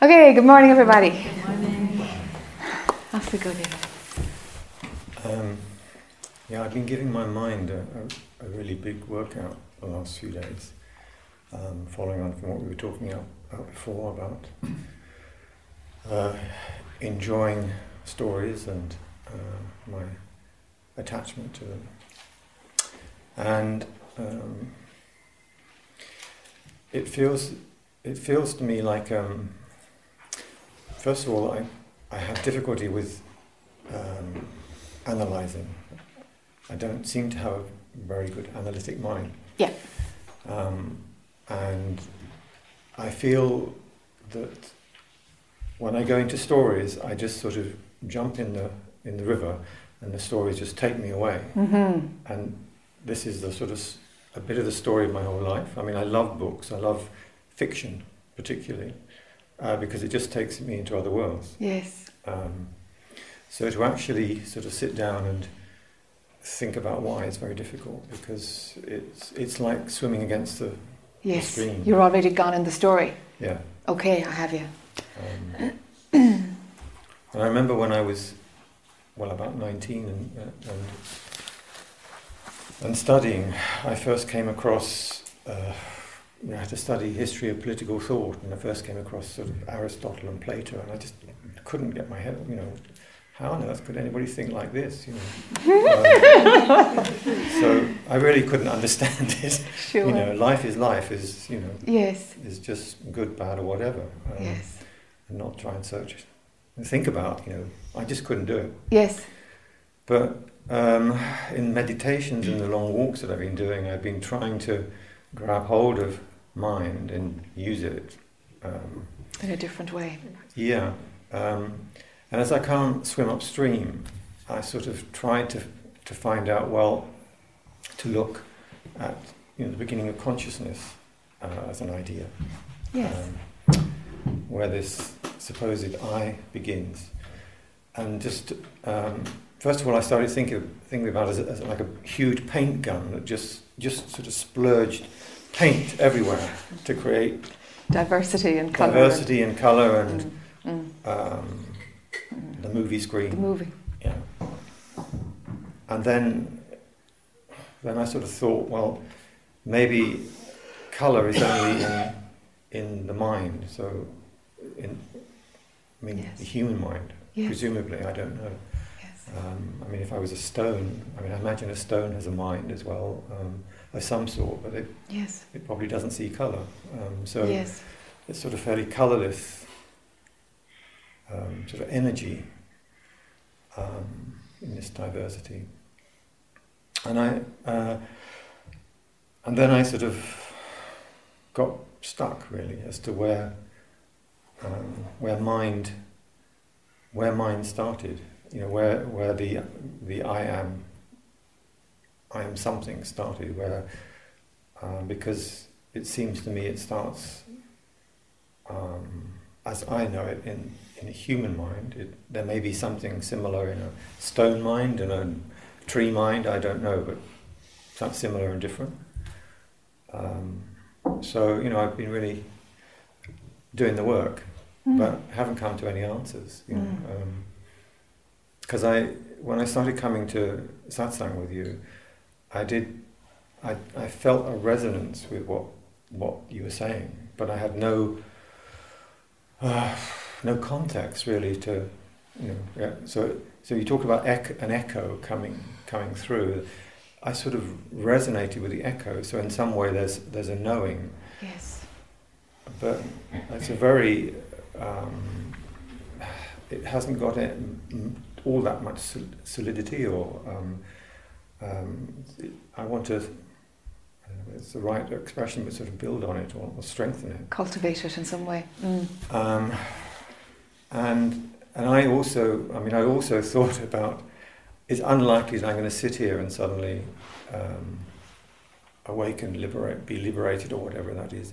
Okay, good morning, everybody. Good morning. Off we go, David. Um, yeah, I've been giving my mind a, a, a, really big workout the last few days, um, following on from what we were talking about before about uh, enjoying stories and uh, my attachment to them. And um, it feels it feels to me like um, first of all, I, I have difficulty with um, analysing. I don't seem to have a very good analytic mind. Yeah. Um, and I feel that when I go into stories, I just sort of jump in the in the river, and the stories just take me away. Mm-hmm. And this is the sort of a bit of the story of my whole life. I mean, I love books. I love fiction, particularly uh, because it just takes me into other worlds. Yes. Um, so to actually sort of sit down and think about why is very difficult because it's it's like swimming against the, yes. the stream. You're already gone in the story. Yeah. Okay, I have you. Um, and I remember when I was well about 19 and, uh, and and studying, I first came across. Uh, you know, I had to study history of political thought, and I first came across sort of Aristotle and Plato, and I just couldn't get my head, you know, how on earth could anybody think like this, you know? um, so I really couldn't understand it. Sure. You know, life is life, is you know, yes, is just good, bad, or whatever. Um, yes. And not try and search it and think about, you know, I just couldn't do it. Yes. But um, in meditations and the long walks that I've been doing, I've been trying to grab hold of mind and use it. Um, in a different way. Yeah. Um, and as I can't swim upstream, I sort of tried to, to find out, well, to look at you know, the beginning of consciousness uh, as an idea. Yes. Um, where this supposed I begins. And just, um, first of all, I started thinking, thinking about it as, as like a huge paint gun that just, just sort of splurged paint everywhere to create diversity and color. Diversity and color and mm, mm. Um, mm. the movie screen. The movie. Yeah. And then, then I sort of thought, well, maybe color is only in in the mind. So, in I mean, yes. the human mind. Yes. Presumably, I don't know. Yes. Um, I mean, if I was a stone, I mean, I imagine a stone has a mind as well. Um, of some sort, but it, yes. it probably doesn't see colour. Um, so yes. it's sort of fairly colourless um, sort of energy um, in this diversity. And I, uh, and then I sort of got stuck really as to where, um, where mind, where mind started. You know, where where the the I am I am something started, where um, because it seems to me it starts um, as I know it in, in a human mind. It, there may be something similar in a stone mind and a tree mind, I don't know, but something similar and different. Um, so, you know, I've been really doing the work, mm. but haven't come to any answers. You know, because mm. Um, I, when I started coming to satsang with you, I did, I, I felt a resonance with what what you were saying, but I had no uh, no context really to, you know. Yeah, so so you talk about ec- an echo coming coming through. I sort of resonated with the echo. So in some way, there's there's a knowing. Yes. But it's a very um, it hasn't got it, all that much solidity or um, um, I want to, it's the right expression, but sort of build on it or, or strengthen it. Cultivate it in some way. Mm. Um, and and I also, I mean, I also thought about, it's unlikely that I'm going to sit here and suddenly um, awaken, liberate, be liberated, or whatever that is.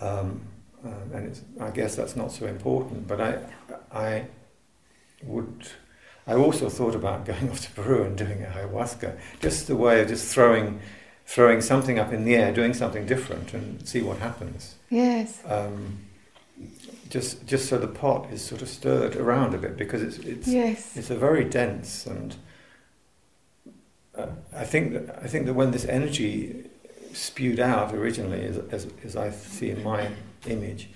Um, um, and I guess that's not so important, but I, I would I also thought about going off to Peru and doing a ayahuasca, just a way of just throwing, throwing something up in the air, doing something different, and see what happens. Yes. Um, just just so the pot is sort of stirred around a bit because it's it's Yes. it's a very dense and uh, I think that I think that when this energy spewed out originally, as, as, as I see in my image,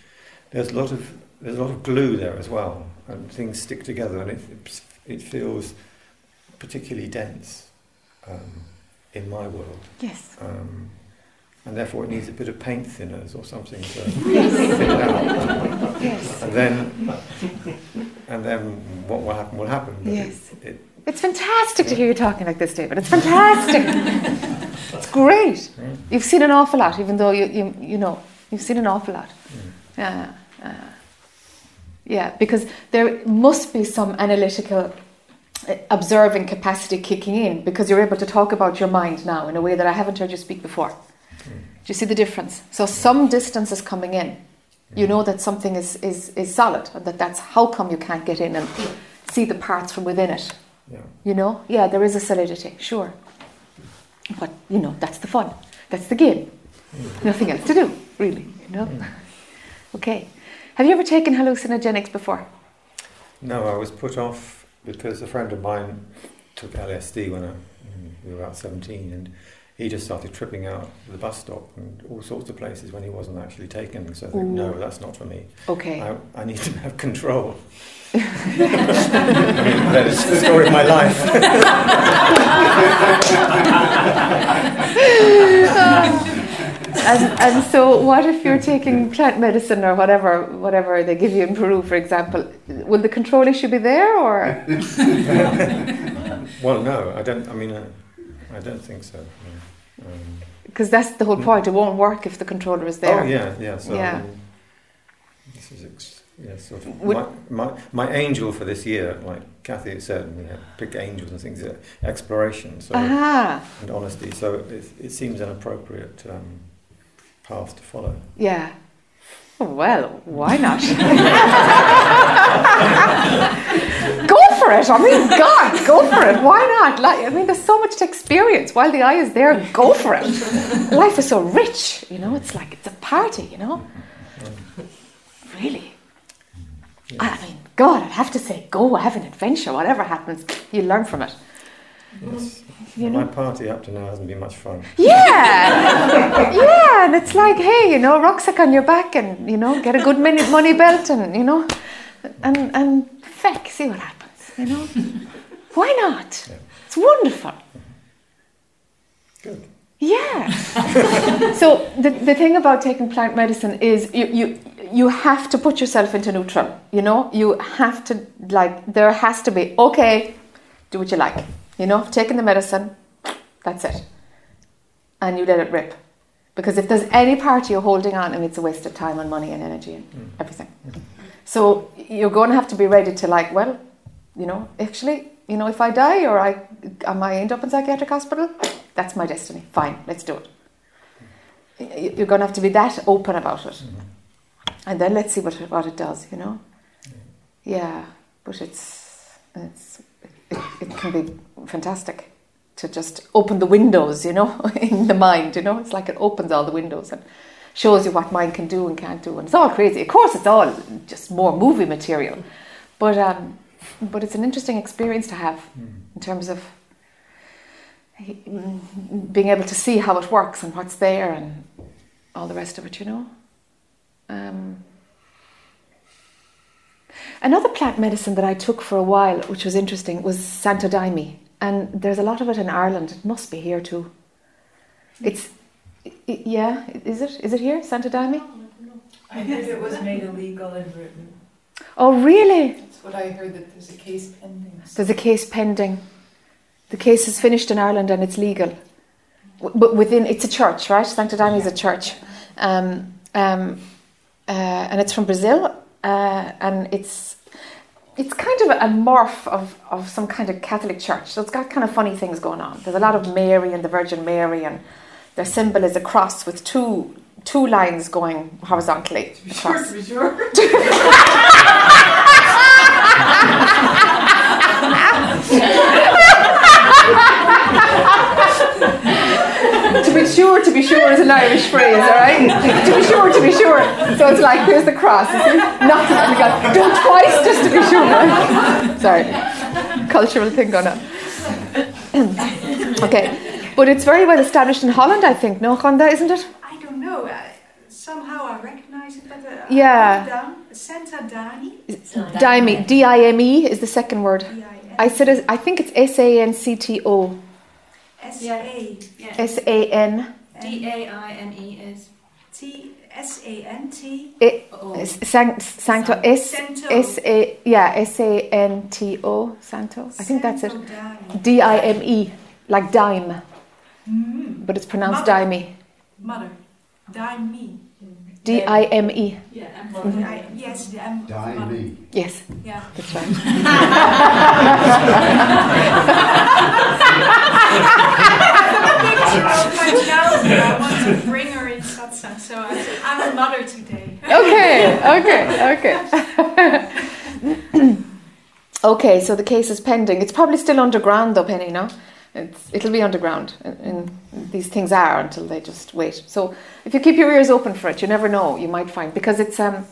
there's a lot of there's a lot of glue there as well, and things stick together, and it it feels particularly dense um, in my world. Yes. Um, and therefore it needs a bit of paint thinners or something to thin it out. Yes. And then, and then what will happen will happen. Yes. It, it, It's fantastic to hear you talking like this, David. It's fantastic. it's great. Mm. You've seen an awful lot, even though you, you, you know, you've seen an awful lot. Mm. Yeah. Uh, yeah, because there must be some analytical uh, observing capacity kicking in because you're able to talk about your mind now in a way that I haven't heard you speak before. Do you see the difference? So some distance is coming in. You know that something is, is, is solid, and that that's how come you can't get in and see the parts from within it. yeah. You know, yeah, there is a solidity, sure. But you know, that's the fun. That's the game. Nothing else to do, really. You know. Okay. Have you ever taken hallucinogenics before? No, I was put off because a friend of mine took LSD when I, we were about 17 and he just started tripping out at the bus stop and all sorts of places when he wasn't actually taken. So I think, no, that's not for me. Okay. I, I need to have control. I mean, that is the story of my life. and, and so, what if you're taking plant medicine or whatever, whatever they give you in Peru, for example? Will the control issue be there, or well, no, I don't. I mean, uh, I don't think so. Um, because that's the whole point? It won't work if the controller is there. Oh yeah, yeah. So Yeah. um, this is ex- yeah, sort of Would- my, my my angel for this year, like Kathy said, you know, pick angels and things. Uh, exploration, so Aha, and honesty. So it, it seems an appropriate um, path to follow. yeah. Well, why not? go for it. I mean, God, go for it. Why not? Like, I mean, there's so much to experience. While the eye is there, go for it. Life is so rich, you know. It's like it's a party, you know. Really. I I mean, God, I'd have to say, go have an adventure. Whatever happens, you learn from it. Yes. You my party up to now hasn't been much fun. Yeah, yeah, and it's like, hey, you know, rucksack on your back, and you know, get a good minute money belt, and you know, and and feck, see what happens. You know, why not? Yeah. It's wonderful. Good. Yeah. so the the thing about taking plant medicine is you you you have to put yourself into neutral. You know, you have to like there has to be okay, do what you like. You know, taking the medicine, that's it, and you let it rip. Because if there's any part you're holding on, I mean, it's a waste of time and money and energy and Mm. everything. So you're going to have to be ready to like, well, you know, actually, you know, if I die or I, I might end up in psychiatric hospital, that's my destiny. Fine, let's do it. You're going to have to be that open about it, Mhm. and then let's see what it, what it does. You know, yeah, but it's it's it, it can be fantastic to just open the windows. You know, in the mind. You know, it's like it opens all the windows and shows you what mind can do and can't do, and it's all crazy. Of course, it's all just more movie material, but um, but it's an interesting experience to have Mm. in terms of mm, being able to see how it works and what's there and all the rest of it, you know. Um, another plant medicine that I took for a while, which was interesting, was Santo Daime, and there's a lot of it in Ireland. It must be here too. It's yeah, is it? Is it here, Santa Santo Daime? I heard it was made illegal in Britain. Oh, really? That's what I heard, that there's a case pending. There's a case pending. The case is finished in Ireland and it's legal. But within, it's a church, right? Santa Sancta is a church. Um, um, uh, and it's from Brazil. Uh, and it's it's kind of a morph of, of some kind of Catholic church. So it's got kind of funny things going on. There's a lot of Mary and the Virgin Mary, and their symbol is a cross with two two lines going horizontally across. be sure. to be sure, to to be sure is an Irish phrase, all right? to be sure, to be sure. So it's like, here's the cross. you see? Not to be God. Do it twice just to be sure. Sorry. Cultural thing going on. okay. But it's very well established in Holland, I think. No, Honda, isn't it? I don't know. Uh, somehow I recognize it, but uh, Yeah. I down. Santa Dani. Dime, D-I-M-E is the second word. D-I-N. I said, I think it's S-A-N-C-T-O. S-A. Yeah. S-A-N. D A I N E is. T S-A-N-T. It- Oh. S- Sanct, Sancto. S Santo. S A yeah S A N T O Santo. I think that's it. D I M E like dime, Mm. but it's pronounced Mother. dimey. Mother. Dime me. D I M E. Yeah, I, yes, the M. of Die mother. me. Yes, Yeah. that's right. of my child, I want to bring her in satsang, so I, I'm a mother today. Okay, okay, okay. okay, so the case is pending. It's probably still underground though, Penny. No, it's, it'll be underground, and, these things are until they just wait. So if you keep your ears open for it, you never know. You might find because it's um.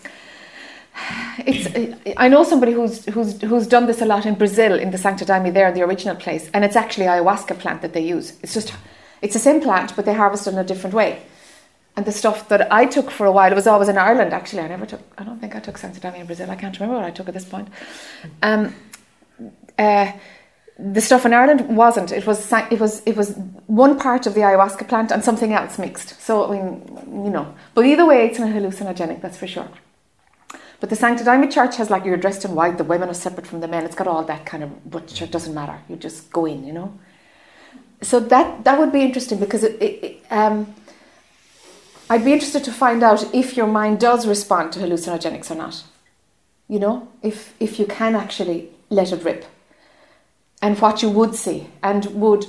It's. I know somebody who's who's who's done this a lot in Brazil in the Santo Daime there, the original place, and it's actually ayahuasca plant that they use. It's just, it's the same plant, but they harvest it in a different way. And the stuff that I took for a while, it was always in Ireland actually. I never took, I don't think I took Santo Daime in Brazil. I can't remember what I took at this point. Um, uh, the stuff in Ireland wasn't. It was it was it was one part of the ayahuasca plant and something else mixed. So I mean, you know. But either way, it's not hallucinogenic. That's for sure. But the Santo Daime Church has like you're dressed in white. The women are separate from the men. It's got all that kind of. But it doesn't matter. You just go in. You know. So that that would be interesting because it, it, it um, I'd be interested to find out if your mind does respond to hallucinogenics or not. You know, if if you can actually let it rip, and what you would see, and would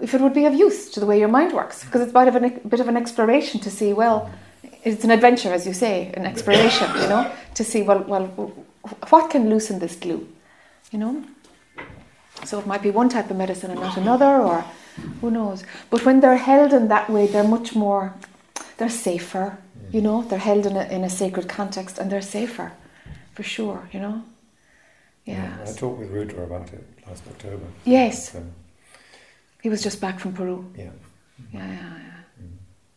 if it would be of use to the way your mind works, because it's a bit of an, bit of an exploration to see. Well, it's an adventure, as you say, an exploration. You know, to see well, well, what can loosen this glue. You know. So it might be one type of medicine and not another, or who knows. But when they're held in that way, they're much more, they're safer, you know, they're held in a, in a sacred context and they're safer, for sure, you know. Yeah. I talked with Ruta about it last October. Yes, So, he was just back from Peru. yeah. Yeah, yeah,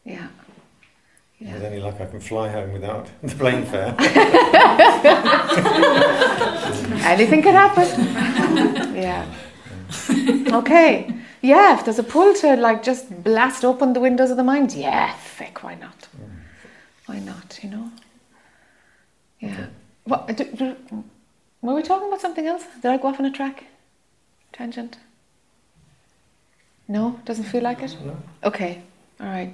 yeah. Mm-hmm. Yeah. With any luck, I can fly home without the plane fare. Anything can happen. yeah. Okay. Yeah, if there's a pull to like just blast open the windows of the mind, yeah, feck, why not? Mm. Why not, you know? Yeah. Okay. What, do, do, were we talking about something else? Did I go off on a track? Tangent? No? Doesn't feel like it? No? Okay. All right.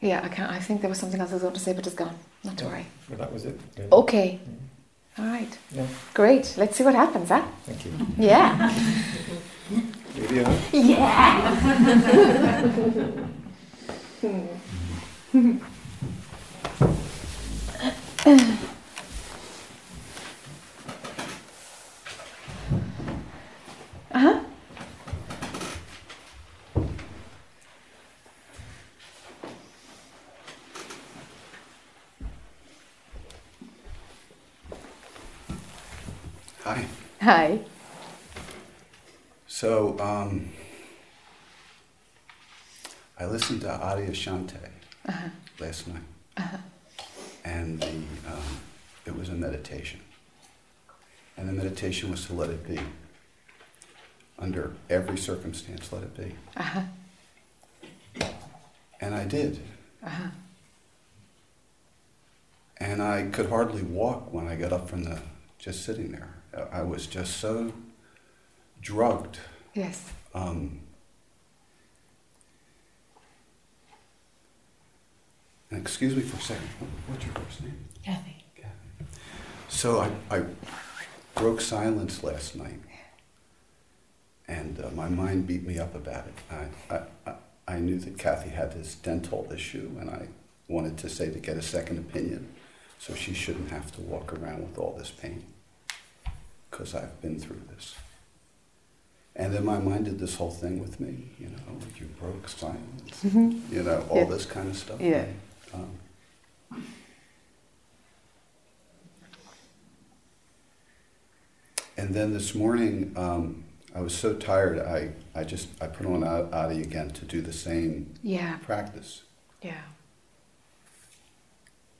Yeah, I can't. I think there was something else I was going to say, but it's gone. Not to worry. But that was it. really. Okay. All right. Yeah, Great. Let's see what happens, huh? thank you. Yeah. Here we are. Yeah. Uh huh. Hi. Hi. So, um, I listened Adyashanti last night, and the, um, it was a meditation, and the meditation was to let it be. Under every circumstance, let it be, Uh huh. and I did. Uh huh. And I could hardly walk when I got up from the just sitting there. I I was just so drugged. Yes. Um, excuse me for a second. What's your first name? Kathy. Kathy. So I, I broke silence last night, and uh, my mind beat me up about it. I, I, I- knew that Kathy had this dental issue, and I wanted to say to get a second opinion, so she shouldn't have to walk around with all this pain, because I've been through this. And then my mind did this whole thing with me, you know, you broke silence, Mhm. you know, all Yeah. this kind of stuff. Yeah. Um, and then this morning, um, I was so tired, I, I just, I put on Ad- Adi again to do the same Yeah, practice. yeah.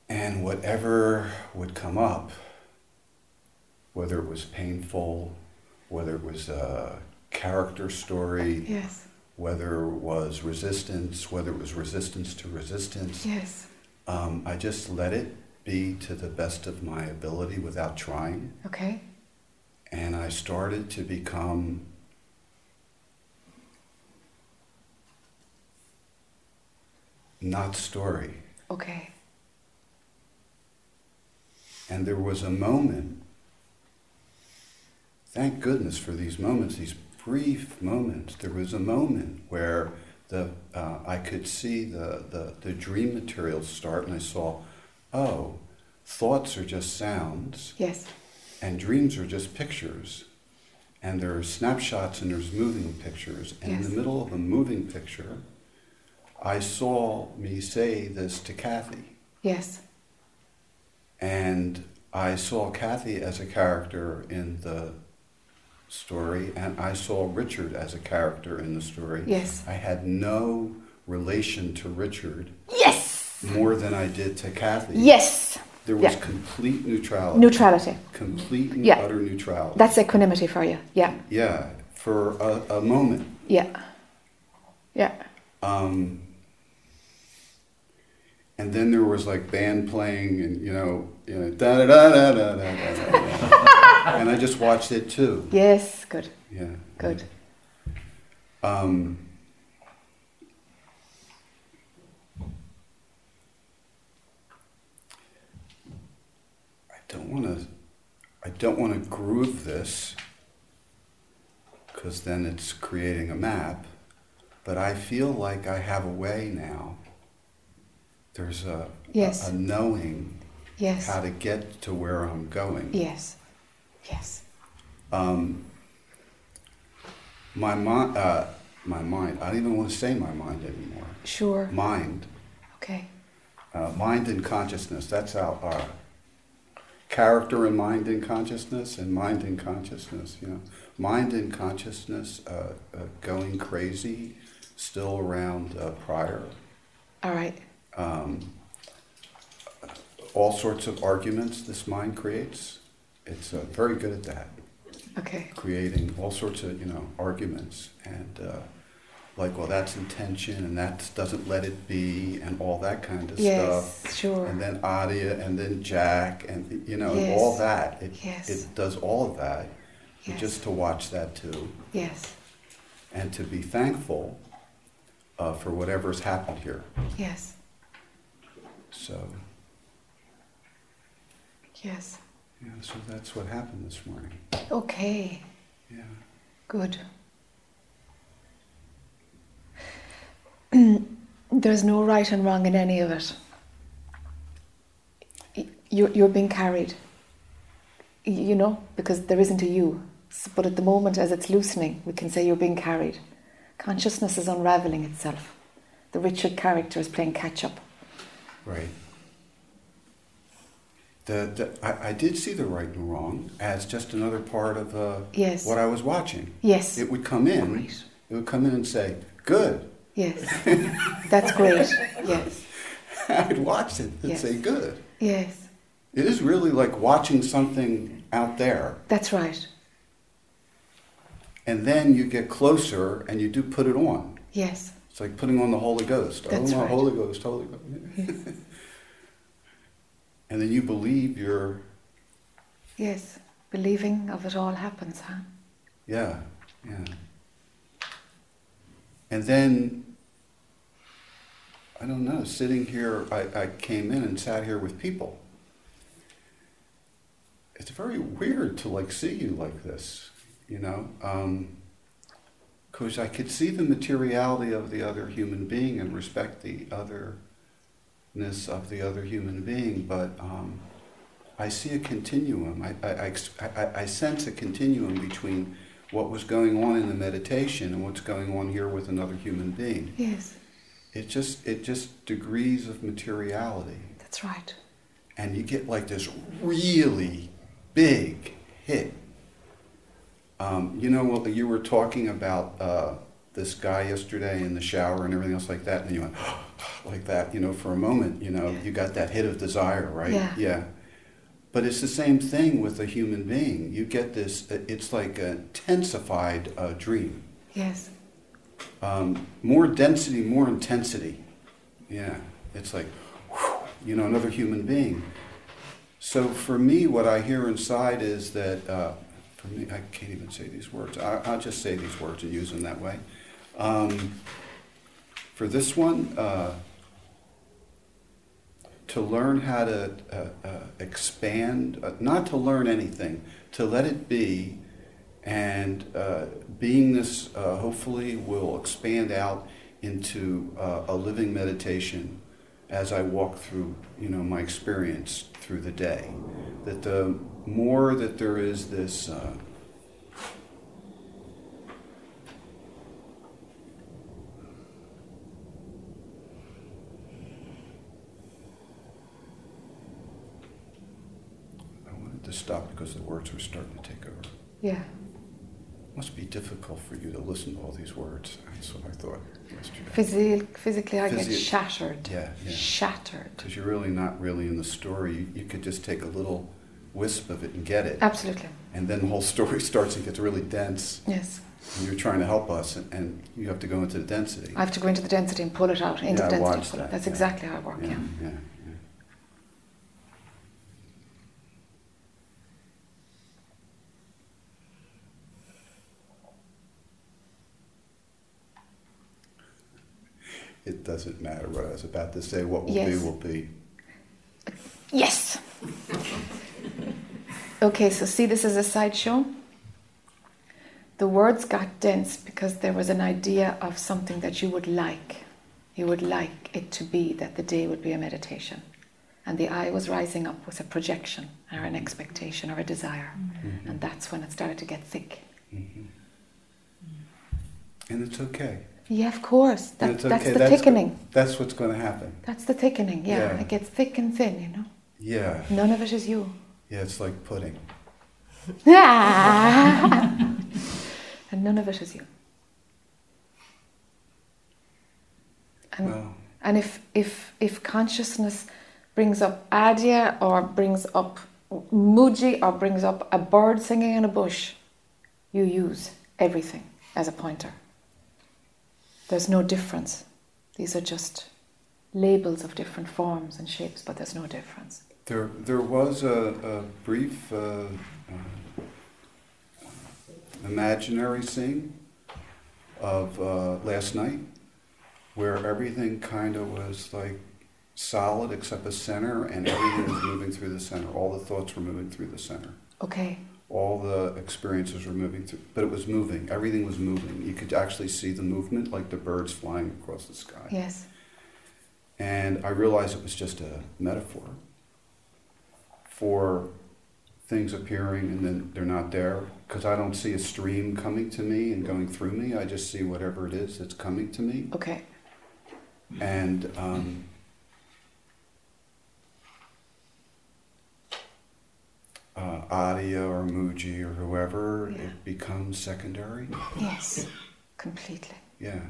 And whatever would come up, whether it was painful, whether it was a character story, Yes, whether it was resistance, whether it was resistance to resistance, yes. um, I just let it be to the best of my ability without trying. Okay. And I started to become not story. Okay. And there was a moment, thank goodness for these moments, these brief moments. There was a moment where the, uh, I could see the, the, the dream material start, and I saw, oh, thoughts are just sounds, Yes. and dreams are just pictures. And there are snapshots and there's moving pictures. And in the middle of a moving picture, I saw me say this to Kathy. Yes. And I saw Kathy as a character in the story, and I saw Richard as a character in the story. Yes. I had no relation to Richard Yes. more than I did to Kathy. Yes. There was Yeah. complete neutrality. Neutrality. Complete and Yeah. utter neutrality. That's equanimity for you. Yeah. yeah, for a, a moment. Yeah. Yeah. Um, and then there was like band playing and you know, you know, da da da da da da da. and I just watched it too. Yes. Good. Yeah. Good. Um, I don't want to. I don't want to groove this because then it's creating a map. But I feel like I have a way now. There's a Yes. a, a knowing Yes. how to get to where I'm going. Yes. Yes. Um, my mind, uh, my mind. I don't even want to say my mind anymore. Sure. Mind, Okay. uh, mind and consciousness. That's our, our character and mind and consciousness, and mind and consciousness. You know, mind and consciousness uh, uh, going crazy, still around uh, prior. All right. Um, all sorts of arguments this mind creates. It's uh, very good at that. Okay. creating all sorts of you know arguments and uh, like well that's intention and that doesn't let it be and all that kind of Yes. stuff Sure. and then Adya and then Jack and you know and all that it, Yes. it does all of that Yes. just to watch that too Yes. and to be thankful uh, for whatever's happened here Yes. so Yes. Yeah so that's what happened this morning Okay. yeah Good. There's no right and wrong in any of it. You're, you're being carried, you know, because there isn't a you. But at the moment, as it's loosening, we can say you're being carried. Consciousness is unraveling itself. The Richard character is playing catch up. Right. The, the, I, I did see the right and wrong as just another part of uh, Yes. what I was watching. Yes. It would come in. It would come in and say, "Good." Yes. That's great. Yes. I'd watch it and Yes. say, "Good." Yes. It is really like watching something out there, That's right. and then you get closer and you do put it on. Yes. It's like putting on the Holy Ghost. That's oh my right. Holy Ghost, Holy Ghost. and then you believe you're, Yes. Believing of it all happens, huh? yeah, yeah. And then, I don't know, sitting here, I, I came in and sat here with people. It's very weird to like see you like this, you know, um, because I could see the materiality of the other human being and respect the otherness of the other human being, but um, I see a continuum. I, I, I, I, sense a continuum between what was going on in the meditation and what's going on here with another human being. Yes, It just it just degrees of materiality. that's right. and you get like this really big hit. Um, you know, well, you were talking about uh, this guy yesterday in the shower and everything else like that, and you went like that, you know, for a moment, you know, you got that hit of desire, right? Yeah. Yeah. But it's the same thing with a human being. You get this, it's like a intensified uh, dream. Yes, Um, more density, more intensity. Yeah, it's like, you know, another human being. So for me, what I hear inside is that, uh, for me, I can't even say these words. I, I'll just say these words and use them that way. Um, for this one, uh, to learn how to uh, uh, expand, uh, not to learn anything, to let it be, and uh, beingness uh, hopefully will expand out into a living meditation as I walk through, you know, my experience through the day. That the more that there is this. Uh, I wanted to stop because the words were starting to take over. yeah, must be difficult for you to listen to all these words. That's what I thought yesterday. Physi- physically I get shattered. Yeah, yeah. Shattered. Because you're really not really in the story. You, you could just take a little wisp of it and get it. Absolutely. And then the whole story starts and gets really dense. Yes. And you're trying to help us, and, and you have to go into the density. I have to go into the density and pull it out. Into Yeah, density. that, That's yeah. exactly how I work, yeah. yeah, yeah, yeah. It doesn't matter what I was about to say. What will Yes. be will be. Yes. okay, so see this is a sideshow. The words got dense because there was an idea of something that you would like. You would like it to be that the day would be a meditation. And the eye was rising up was a projection or an expectation or a desire. Mhm. And that's when it started to get thick. Mhm. And it's okay. Yeah, of course. That, it's that's the That's thickening. go- that's what's going to happen. That's the thickening, yeah. Yeah. It gets thick and thin, you know. Yeah. None of it is you. Yeah, it's like pudding. and none of it is you. And, Well, and if, if, if consciousness brings up Adya or brings up Mooji or brings up a bird singing in a bush, you use everything as a pointer. There's no difference. These are just labels of different forms and shapes, but there's no difference. there, there was a, a brief uh, uh, imaginary scene of uh, last night where everything kind of was like solid except the center and everything was moving through the center. All the thoughts were moving through the center. Okay, all the experiences were moving through, but it was moving. Everything was moving. You could actually see the movement, like the birds flying across the sky. yes, And I realized it was just a metaphor for things appearing and then they're not there. Because I don't see a stream coming to me and going through me. I just see whatever it is that's coming to me. okay, And um, uh, Adya or Mooji or whoever, Yeah. it becomes secondary. yes, completely. Yeah.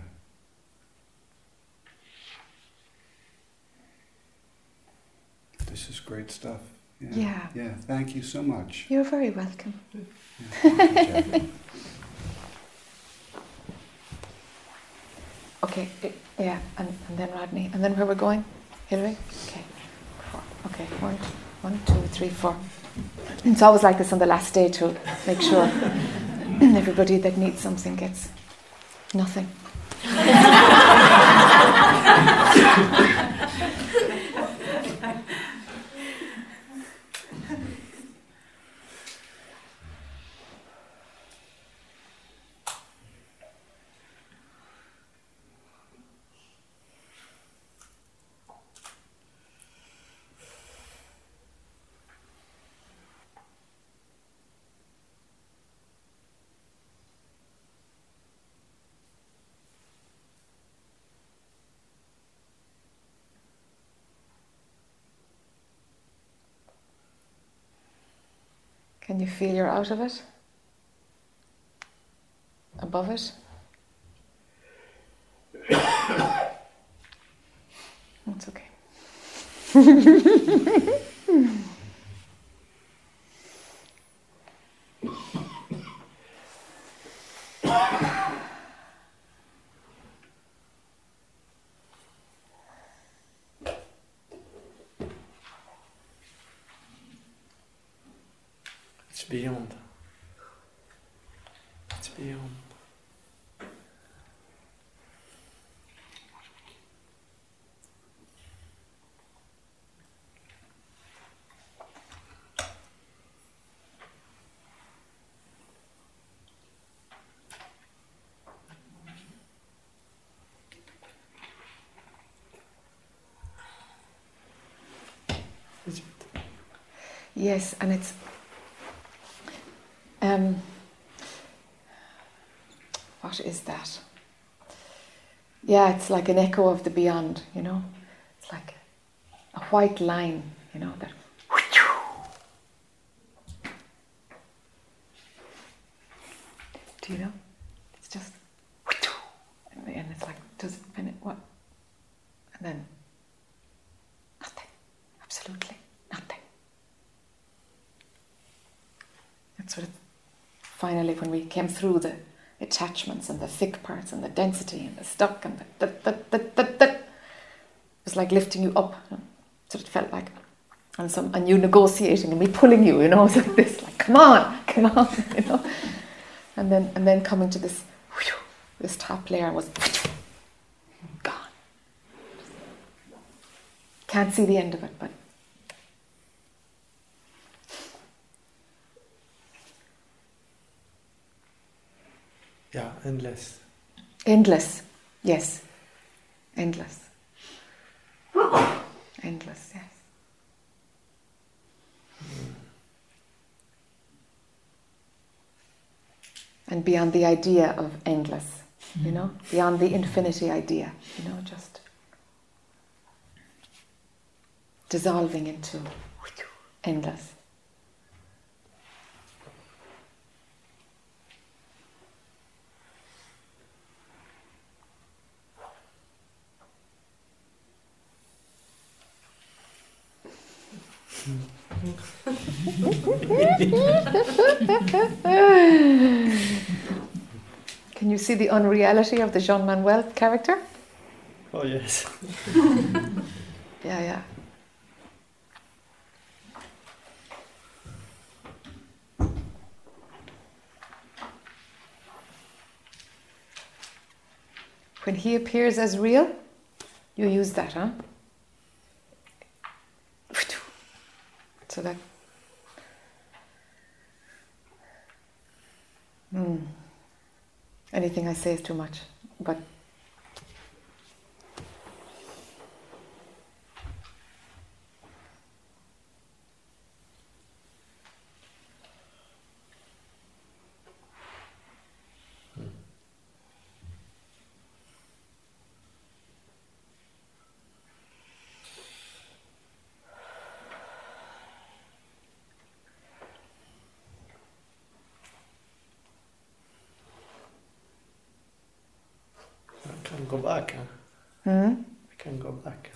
This is great stuff. Yeah. Yeah. Yeah. Thank you so much. You're very welcome. Yeah, you, Okay, i- yeah, and, and then Rodney, and then where we're going? Hillary? Okay, four. Okay, one, one, two, three, four. It's always like this on the last day to make sure everybody that needs something gets nothing. Can you feel you're out of it? Above it? That's okay. It's beyond. It's beyond. Is it? Yes, and it's um, what is that? Yeah, it's like an echo of the beyond, you know. It's like a white line, you know, that. Do you know? It's just, and then it's like, does it, and it, what? And then nothing, absolutely nothing. That's what it, finally, when we came through the attachments and the thick parts and the density and the stuck and the, the, the, the, the, it was like lifting you up. That's what it felt like. And some and you negotiating and me pulling you, you know, it's like this, like come on, come on, you know. And then and then coming to this whew, this top layer was gone. Can't see the end of it, but Yeah, endless. Endless, yes. Endless. Endless, yes. And beyond the idea of endless, you mm-hmm. know, beyond the infinity idea, you know, just dissolving into endless. Can you see the unreality of the Jean Manuel character? Oh yes. Yeah, yeah. When he appears as real, you use that, huh? So that. Hmm. Anything I say is too much, but I can go back. Huh? hmm? I can go back.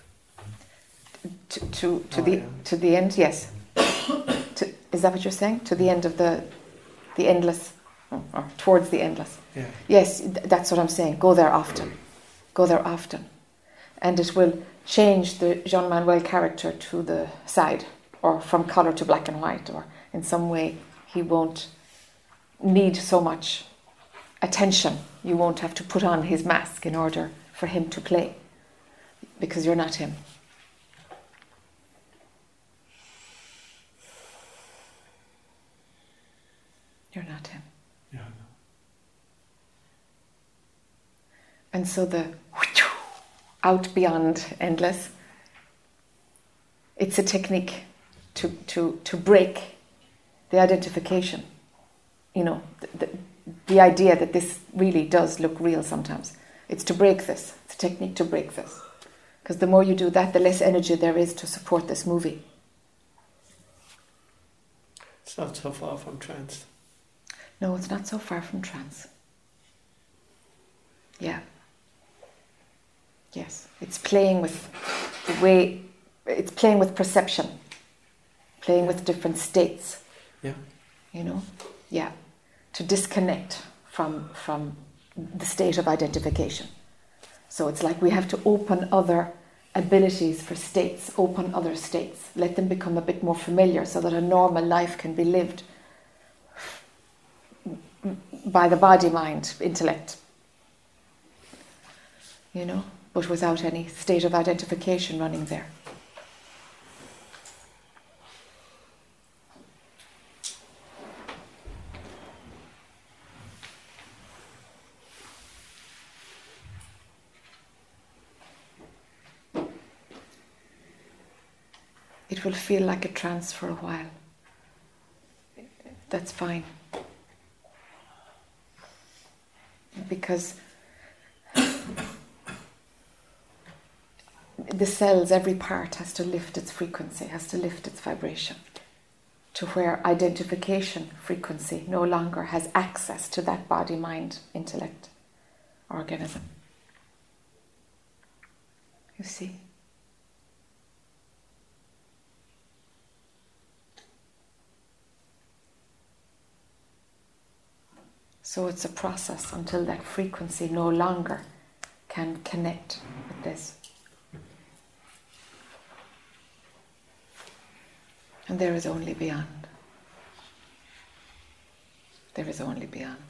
to to, to the end. Yes. to, is that what you're saying? To the end of the the endless, or towards the endless. Yeah. Yes, th- that's what I'm saying. Go there often. Go there often. And it will change the Jean Manuel character to the side, or from colour to black and white, or in some way he won't need so much attention. You won't have to put on his mask in order for him to play, because you're not him. You're not him. Yeah. And so the out beyond endless, it's a technique to, to, to break the identification. You know, the, the, the idea that this really does look real sometimes. It's to break this. It's a technique to break this. Because the more you do that, the less energy there is to support this movie. It's not so far from trance. No, it's not so far from trance. Yeah. Yes, it's playing with the way, it's playing with perception, playing with different states. Yeah. You know? Yeah. To disconnect from, from the state of identification. So it's like we have to open other abilities for states, open other states, let them become a bit more familiar so that a normal life can be lived by the body, mind, intellect. You know, but without any state of identification running there. It will feel like a trance for a while. That's fine. Because the cells, every part has to lift its frequency, has to lift its vibration to where identification frequency no longer has access to that body, mind, intellect, organism. You see? So it's a process until that frequency no longer can connect with this. And there is only beyond. There is only beyond.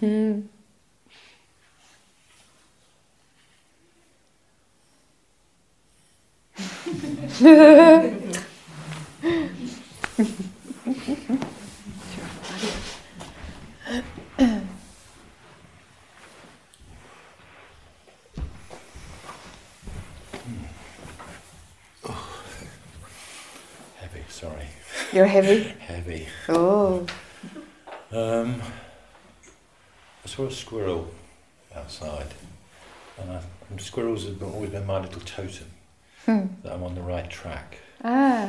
Hmm. Heavy, sorry. You're heavy? Heavy. Oh. Um, I saw a squirrel outside, and, I, and squirrels have always been my little totem Hmm. that I'm on the right track. Ah.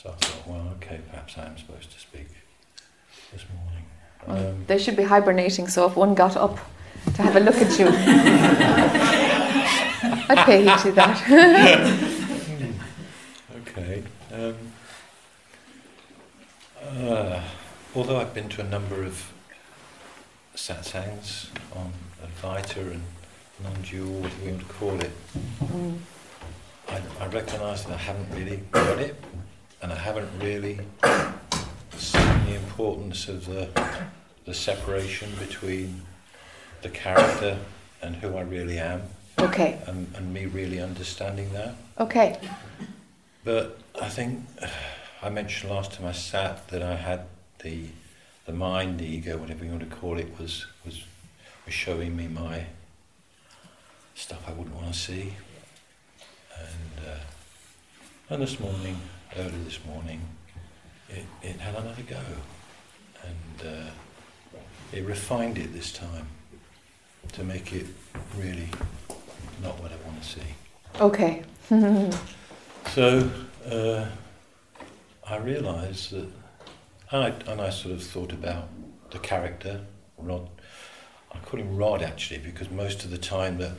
So I thought, well, okay, perhaps I am supposed to speak this morning. Well, Um, they should be hibernating, so if one got up to have a look at you, I'd pay heed to that. Okay. Um, uh, although I've been to a number of satsangs on Advaita and non-dual, whatever you want to call it, Mm. I, I recognise that I haven't really got it, and I haven't really seen the importance of the the separation between the character and who I really am, Okay, and, and me really understanding that. okay. But I think I mentioned last time I sat that I had the the mind, the ego, whatever you want to call it, was was was showing me my stuff I wouldn't want to see. And uh, and this morning, early this morning, it, it had another go, and uh, it refined it this time to make it really not what I want to see. Okay. So uh, I realised that, and I, and I sort of thought about the character, Rod. I call him Rod actually because most of the time that,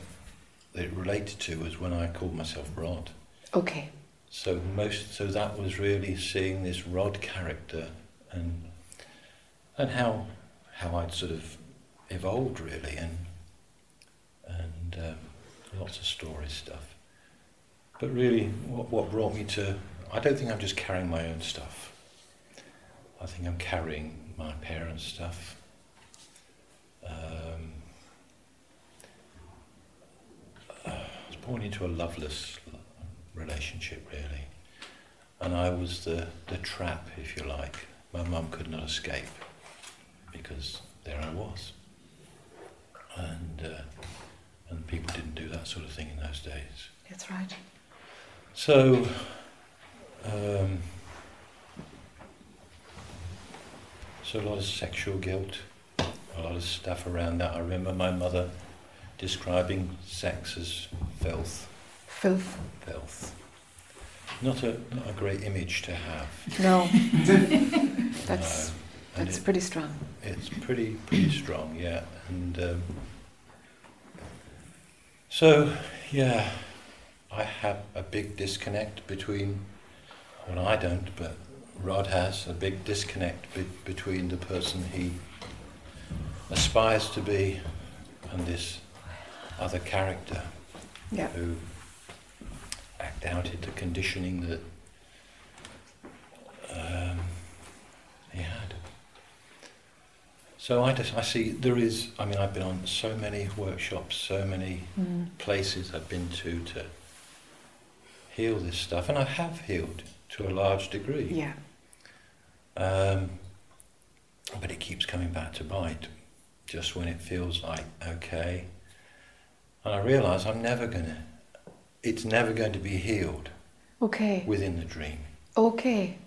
that it related to was when I called myself Rod. okay. So most, so that was really seeing this Rod character and and how how I'd sort of evolved really and and um, lots of story stuff. But really, what what brought me to I don't think I'm just carrying my own stuff. I think I'm carrying my parents' stuff. Um, I was born into a loveless relationship really. And I was the, the trap, if you like. My mum could not escape because there I was. And, uh, and people didn't do that sort of thing in those days. That's right. So, um, so a lot of sexual guilt, a lot of stuff around that. I remember my mother describing sex as filth, Filth. filth. Not a not a great image to have. No. That's No. That's it- pretty strong. It's pretty pretty strong, yeah. And um, so, yeah, I have a big disconnect between. Well, I don't, but Rod has a big disconnect be- between the person he aspires to be and this other character Yeah. who act out the conditioning that um, he had. So I just I see there is. I mean, I've been on so many workshops, so many Mm. places I've been to to heal this stuff, and I have healed to a large degree. Yeah. Um, but it keeps coming back to bite, just when it feels like okay. And I realise I'm never gonna. It's never going to be healed Okay. within the dream. Okay.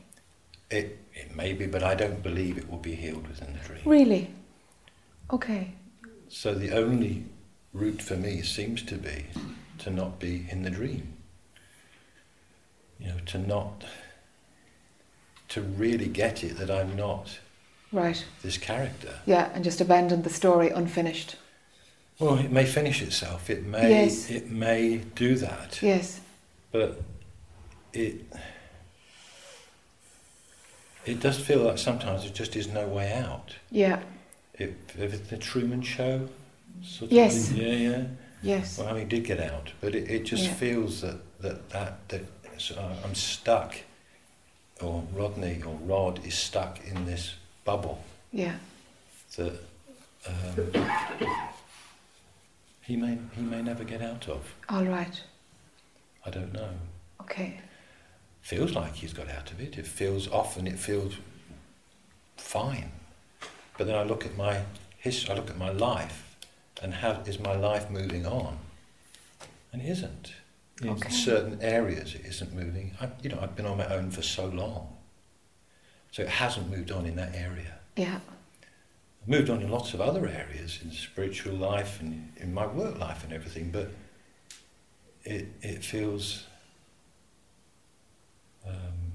It it may be, but I don't believe it will be healed within the dream. Really. Okay. So the only route for me seems to be to not be in the dream. You know, to not to really get it that I'm not Right. this character. Yeah, and just abandon the story unfinished. Well, it may finish itself. It may Yes. it may do that. Yes. But it it does feel like sometimes there just is no way out. Yeah. If it's the Truman Show, sort Yes. of, yeah, yeah. Yes. Well, I mean, he did get out, but it, it just Yeah. feels that that that, that so I'm stuck, or Rodney or Rod is stuck in this bubble Yeah. that um, he may he may never get out of. All right. I don't know. Okay. Feels like he's got out of it. It feels often it feels fine, but then I look at my history. I look at my life, and how is my life moving on? And it isn't. In Okay. certain areas, it isn't moving. I, you know, I've been on my own for so long, so it hasn't moved on in that area. Yeah. I've moved on in lots of other areas in spiritual life and in my work life and everything, but it it feels um,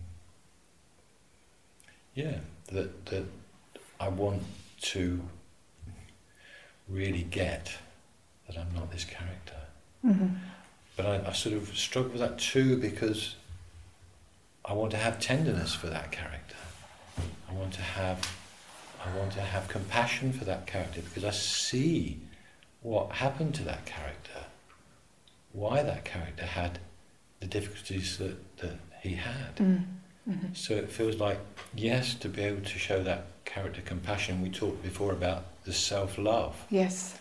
yeah that that I want to really get that I'm not this character. hmm But I, I sort of struggle with that too because I want to have tenderness for that character. I want to have I want to have compassion for that character because I see what happened to that character, why that character had the difficulties that, that he had. Mm. hmm So it feels like, yes, to be able to show that character compassion. We talked before about the self love. Yes.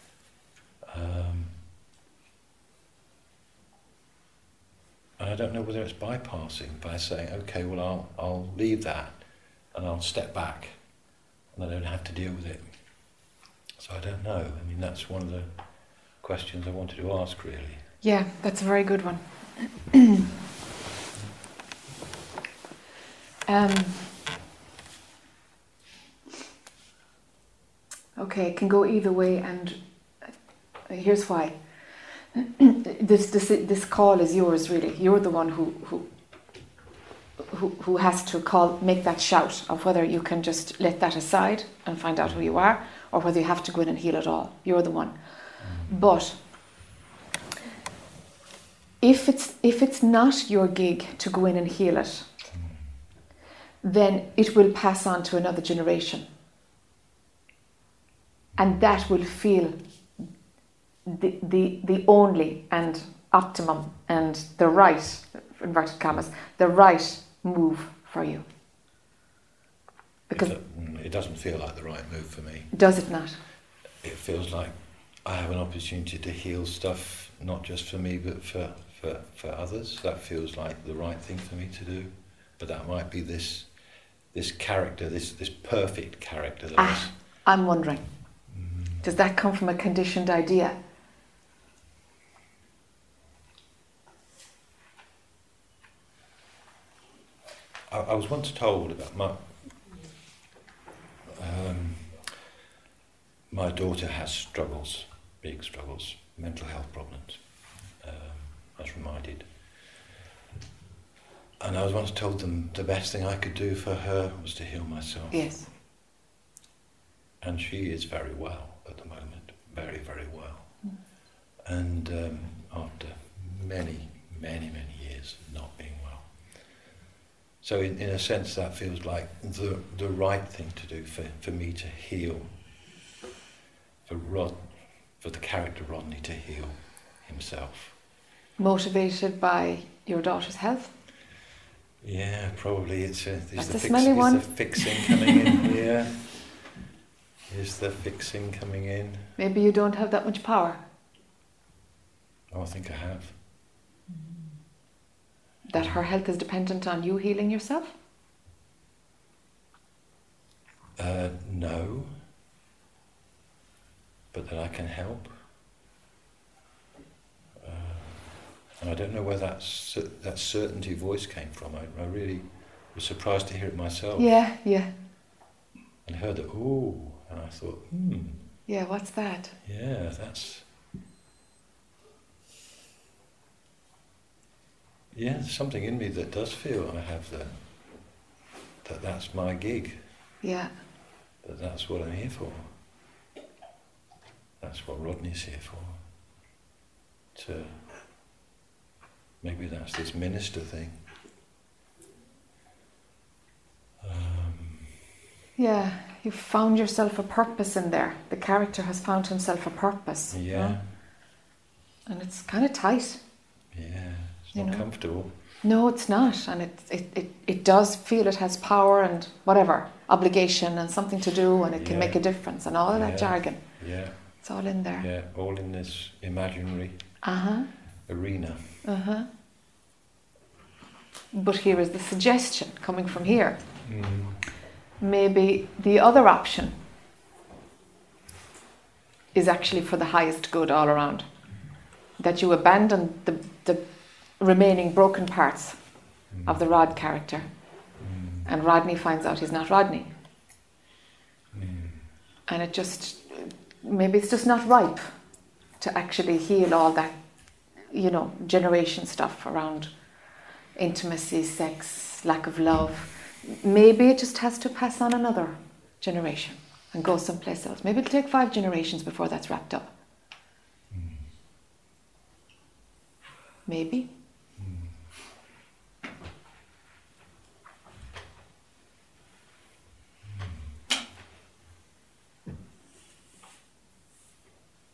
Um, and I don't know whether it's bypassing by saying, okay, well, I'll, I'll leave that and I'll step back and I don't have to deal with it. So I don't know. I mean, that's one of the questions I wanted to ask, really. Yeah, that's a very good one. um, okay, it can go either way, and uh, here's why. this, this this call is yours, really. You're the one who who who, has to call, make that shout of whether you can just let that aside and find out who you are, or whether you have to go in and heal it all. You're the one. But if it's if it's not your gig to go in and heal it, then it will pass on to another generation. And that will feel the, the, the only and optimum and the right, inverted commas, the right move for you. Because it, mm, it doesn't feel like the right move for me. does it not? It feels like I have an opportunity to heal stuff, not just for me, but for, for, for others. That feels like the right thing for me to do. But that might be this this character, this this perfect character that Ah, I'm wondering. Does that come from a conditioned idea? I, I was once told about my um, my daughter has struggles, big struggles, mental health problems. Um, I was reminded, and I was once told them the best thing I could do for her was to heal myself. Yes. and she is very well at the moment, very, very well. And um, after many, many, many years not being. So, in, in a sense, that feels like the, the right thing to do for, for me to heal, for, Rod, for the character Rodney to heal himself. Motivated by your daughter's health? Yeah, probably it's a, is That's the, the fix, the fixing coming in here. Is the fixing coming in? Maybe you don't have that much power. Oh, I think I have. That her health is dependent on you healing yourself? Uh, no. But that I can help. Uh, and I don't know where that, that certainty voice came from. I, I really was surprised to hear it myself. Yeah, yeah. And heard it, ooh. And I thought, hmm, Yeah, what's that? yeah, that's. Yeah, there's something in me that does feel I have the. that that's my gig. Yeah. that that's what I'm here for. That's what Rodney's here for. To maybe that's this minister thing. Um, Yeah, you've found yourself a purpose in there. The character has found himself a purpose. you yeah, know? And it's kind of tight. yeah. It's not know? comfortable. No, it's not. And it, it, it, it does feel it has power and whatever, obligation and something to do and it can Yeah. make a difference and all of that Yeah. jargon. Yeah, It's all in there. yeah. All in this imaginary Uh huh. arena. Uh huh. But here is the suggestion coming from here. Mm. Maybe the other option is actually for the highest good all around. That you abandon the, the remaining broken parts of the Rod character, Mm. and Rodney finds out he's not Rodney. Mm. And it just, maybe it's just not ripe to actually heal all that, you know, generation stuff around intimacy, sex, lack of love. Maybe it just has to pass on another generation and go someplace else. Maybe it'll take five generations before that's wrapped up. Maybe.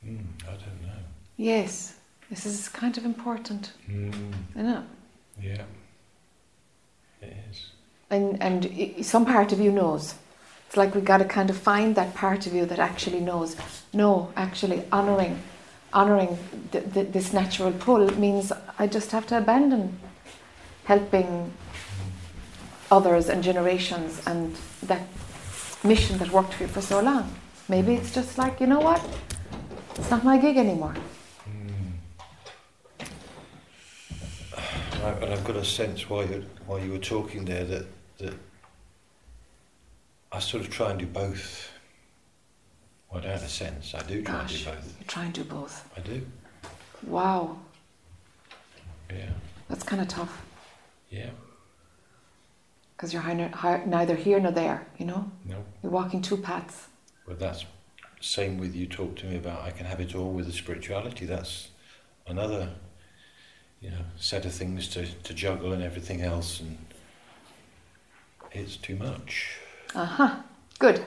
Mm. I don't know. Yes, this is kind of important, Mm. isn't it? Yeah. It is. And, and some part of you knows. It's like we've got to kind of find that part of you that actually knows. No, actually, honouring, honouring th- th- this natural pull means I just have to abandon helping others and generations and that mission that worked for you for so long. Maybe it's just like, you know what? It's not my gig anymore. I, and I've got a sense while you while you were talking there that that I sort of try and do both. Well, I don't have a sense. I do try Gosh. and do both. You try and do both. I do. Wow, Yeah. that's kind of tough Yeah. because you're neither here nor there, you know? No. You're walking two paths. Well, that's same with you talk to me about I can have it all with the spirituality. That's another, you know, set of things to, to juggle and everything else, and it's too much. Uh huh. Good.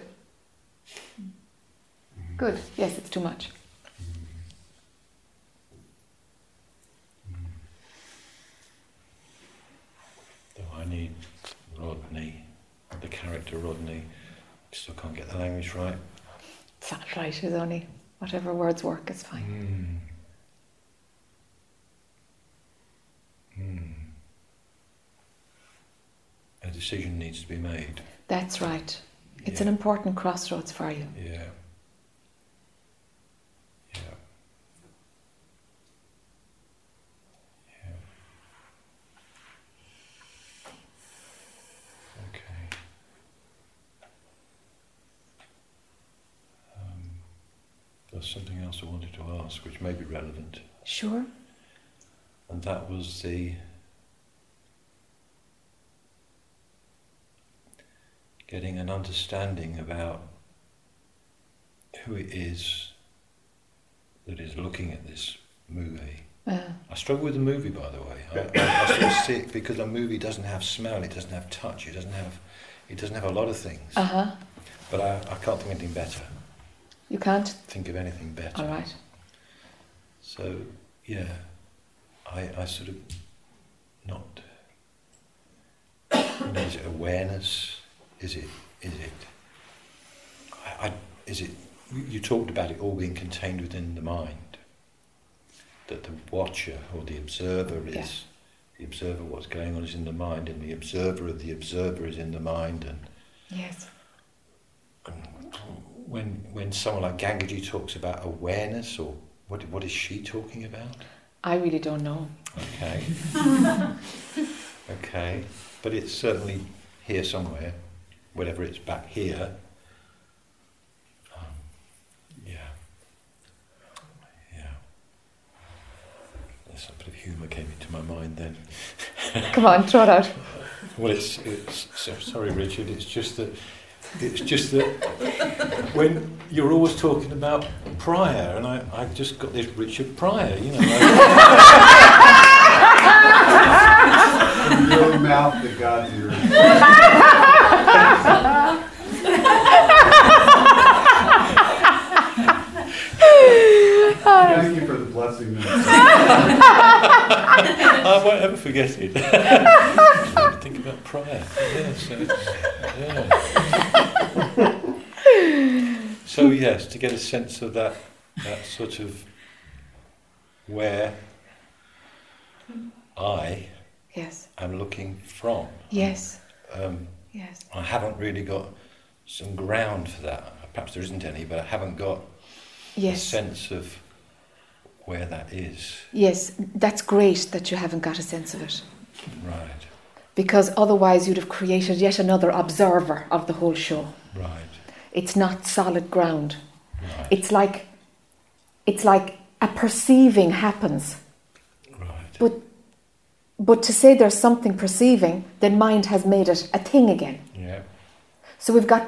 Good. Yes, it's too much. Though I need Rodney, the character Rodney. I still can't get the language right. It's not right. It's only whatever words work is fine. Hmm. A decision needs to be made. That's right. It's yeah. an important crossroads for you. Yeah. Yeah. Yeah. Okay. Um, there's something else I wanted to ask, which may be relevant. Sure and that was the getting an understanding about who it is that is looking at this movie. Uh, I struggle with the movie, by the way. I, I, I sort of see it because a movie doesn't have smell, it doesn't have touch, it doesn't have, it doesn't have a lot of things. uh huh. But I, I can't think of anything better. You can't? Think of anything better. All right. So yeah, I, I sort of not. You know, is it awareness? Is it? Is it? I, I, is it? You talked about it all being contained within the mind. That the watcher or the observer is Yeah. the observer. What's going on is in the mind, and the observer of the observer is in the mind. And Yes. when when someone like Gangaji talks about awareness, or what what is she talking about? I really don't know. Okay. okay. But it's certainly here somewhere, whatever it's back here. Um, yeah. Yeah. There's a bit of humour came into my mind then. Come on, throw it out. Well, it's, it's so, sorry, Richard. It's just that it's just that when you're always talking about Pryor, and I, I just got this Richard Pryor, you know. I- From your mouth to God's ears. Thank you for the blessing. I won't ever forget it. Think about Pryor. Yeah, so, yes, to get a sense of that, that sort of where I Yes. am looking from. Yes. Um, Yes. I haven't really got some ground for that. Perhaps there isn't any, but I haven't got a sense of where that is. Yes. That's great that you haven't got a sense of it. Right, Because otherwise you'd have created yet another observer of the whole show. right, It's not solid ground. right, It's like it's like a perceiving happens. right. But but to say there's something perceiving, then mind has made it a thing again. Yeah, So we've got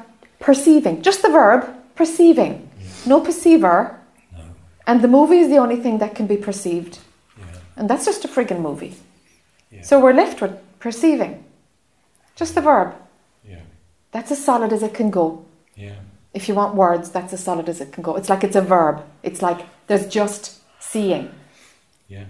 perceiving, just the verb, perceiving. No perceiver. no, And the movie is the only thing that can be perceived. yeah, And that's just a friggin' movie. yeah. So we're left with perceiving. Just the verb. yeah, That's as solid as it can go. yeah, If you want words, that's as solid as it can go. It's like it's a verb. It's like there's just seeing. yeah.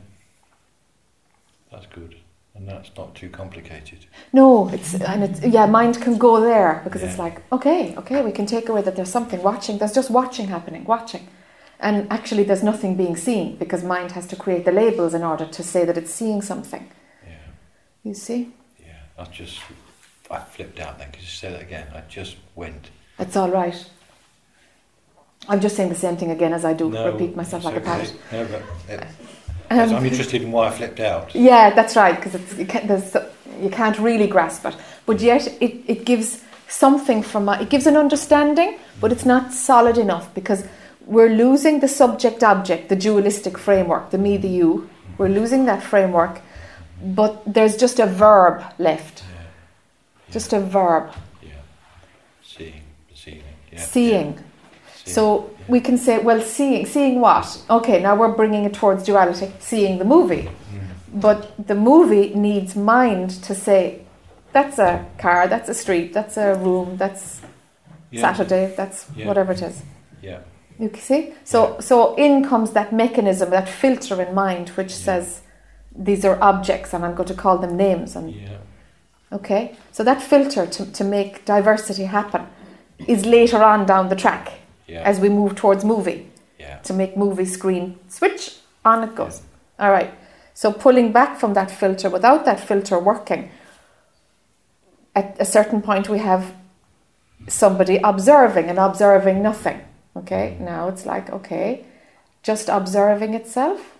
That's good. And that's not too complicated. No, it's and it's yeah, mind can go there because it's like okay, okay, we can take away that there's something watching. There's just watching happening, watching, and actually there's nothing being seen because mind has to create the labels in order to say that it's seeing something. You see, yeah. I just, I flipped out then. Could you say that again? I just went. it's all right. I'm just saying the same thing again as I do. No, repeat myself like a parrot. No, but it, Um, I'm interested in why I flipped out. Yeah, that's right, because you can't—you can't really grasp it. But yet it, it gives something from it gives an understanding, but it's not solid enough because we're losing the subject object, the dualistic framework, the me, the you. We're losing that framework, but there's just a verb left, Yeah, just a verb, yeah. Seeing, perceiving. Yeah, seeing. yeah, seeing, So yeah. we can say, well, seeing, seeing what? Okay, now we're bringing it towards duality, seeing the movie. Mm. But the movie needs mind to say, that's a car, that's a street, that's a room, that's Yeah, Saturday, that's Yeah. whatever it is. Yeah, You see? So, so in comes that mechanism, that filter in mind, which Yeah. says these are objects and I'm going to call them names. And yeah, okay, so that filter to, to make diversity happen is later on down the track yeah, as we move towards movie yeah, to make movie screen switch on it goes. All right. So pulling back from that filter, without that filter working, at a certain point we have somebody observing and observing nothing. Okay. Mm-hmm. Now it's like okay, just observing itself,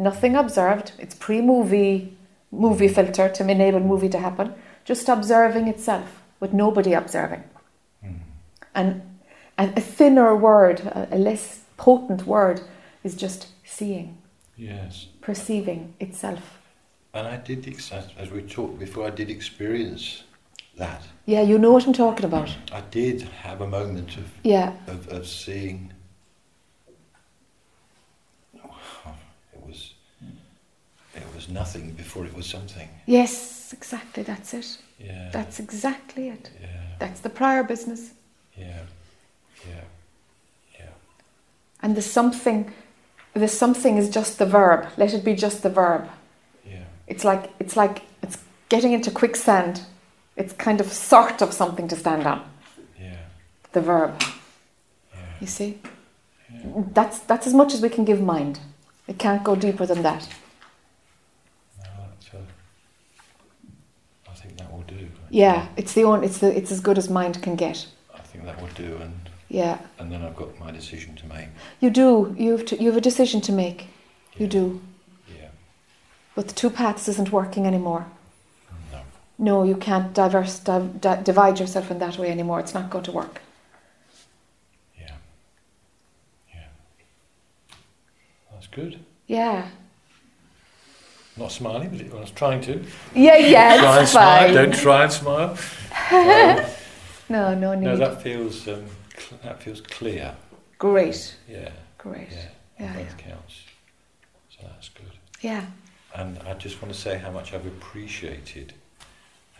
nothing observed. It's pre-movie movie filter to enable movie to happen. Just observing itself with nobody observing Mm. and and a thinner word, a, a less potent word is just seeing, Yes. perceiving itself. And I did, as we talked before, I did experience that. Yeah, you know what I'm talking about. I did have a moment of, Yeah, of, of seeing. It was, it was nothing before it was something. yes, exactly. That's it. Yeah. That's exactly it. yeah. That's the prior business. Yeah. Yeah. Yeah. And the something, the something is just the verb. Let it be just the verb. Yeah. It's like it's like it's getting into quicksand. It's kind of sort of something to stand on. Yeah. The verb. Yeah. You see, yeah. that's that's as much as we can give mind. It can't go deeper than that. No, that's, uh, I think that will do. Yeah, it's the only. It's the. It's as good as mind can get. I think that would do, and Yeah, and then I've got my decision to make. you do. You have to, you have a decision to make. You do. Yeah. But the two paths isn't working anymore. No. No, you can't diverse, div, di- divide yourself in that way anymore. It's not going to work. Yeah. Yeah. That's good. Yeah. Not smiling, but I was trying to. Yeah, yeah, try and smile. Don't try and smile. Um, No, no need. no, that feels um, cl- that feels clear. Great, Yeah. great. Yeah. Yeah. both counts. So that's good. Yeah. And I just want to say how much I've appreciated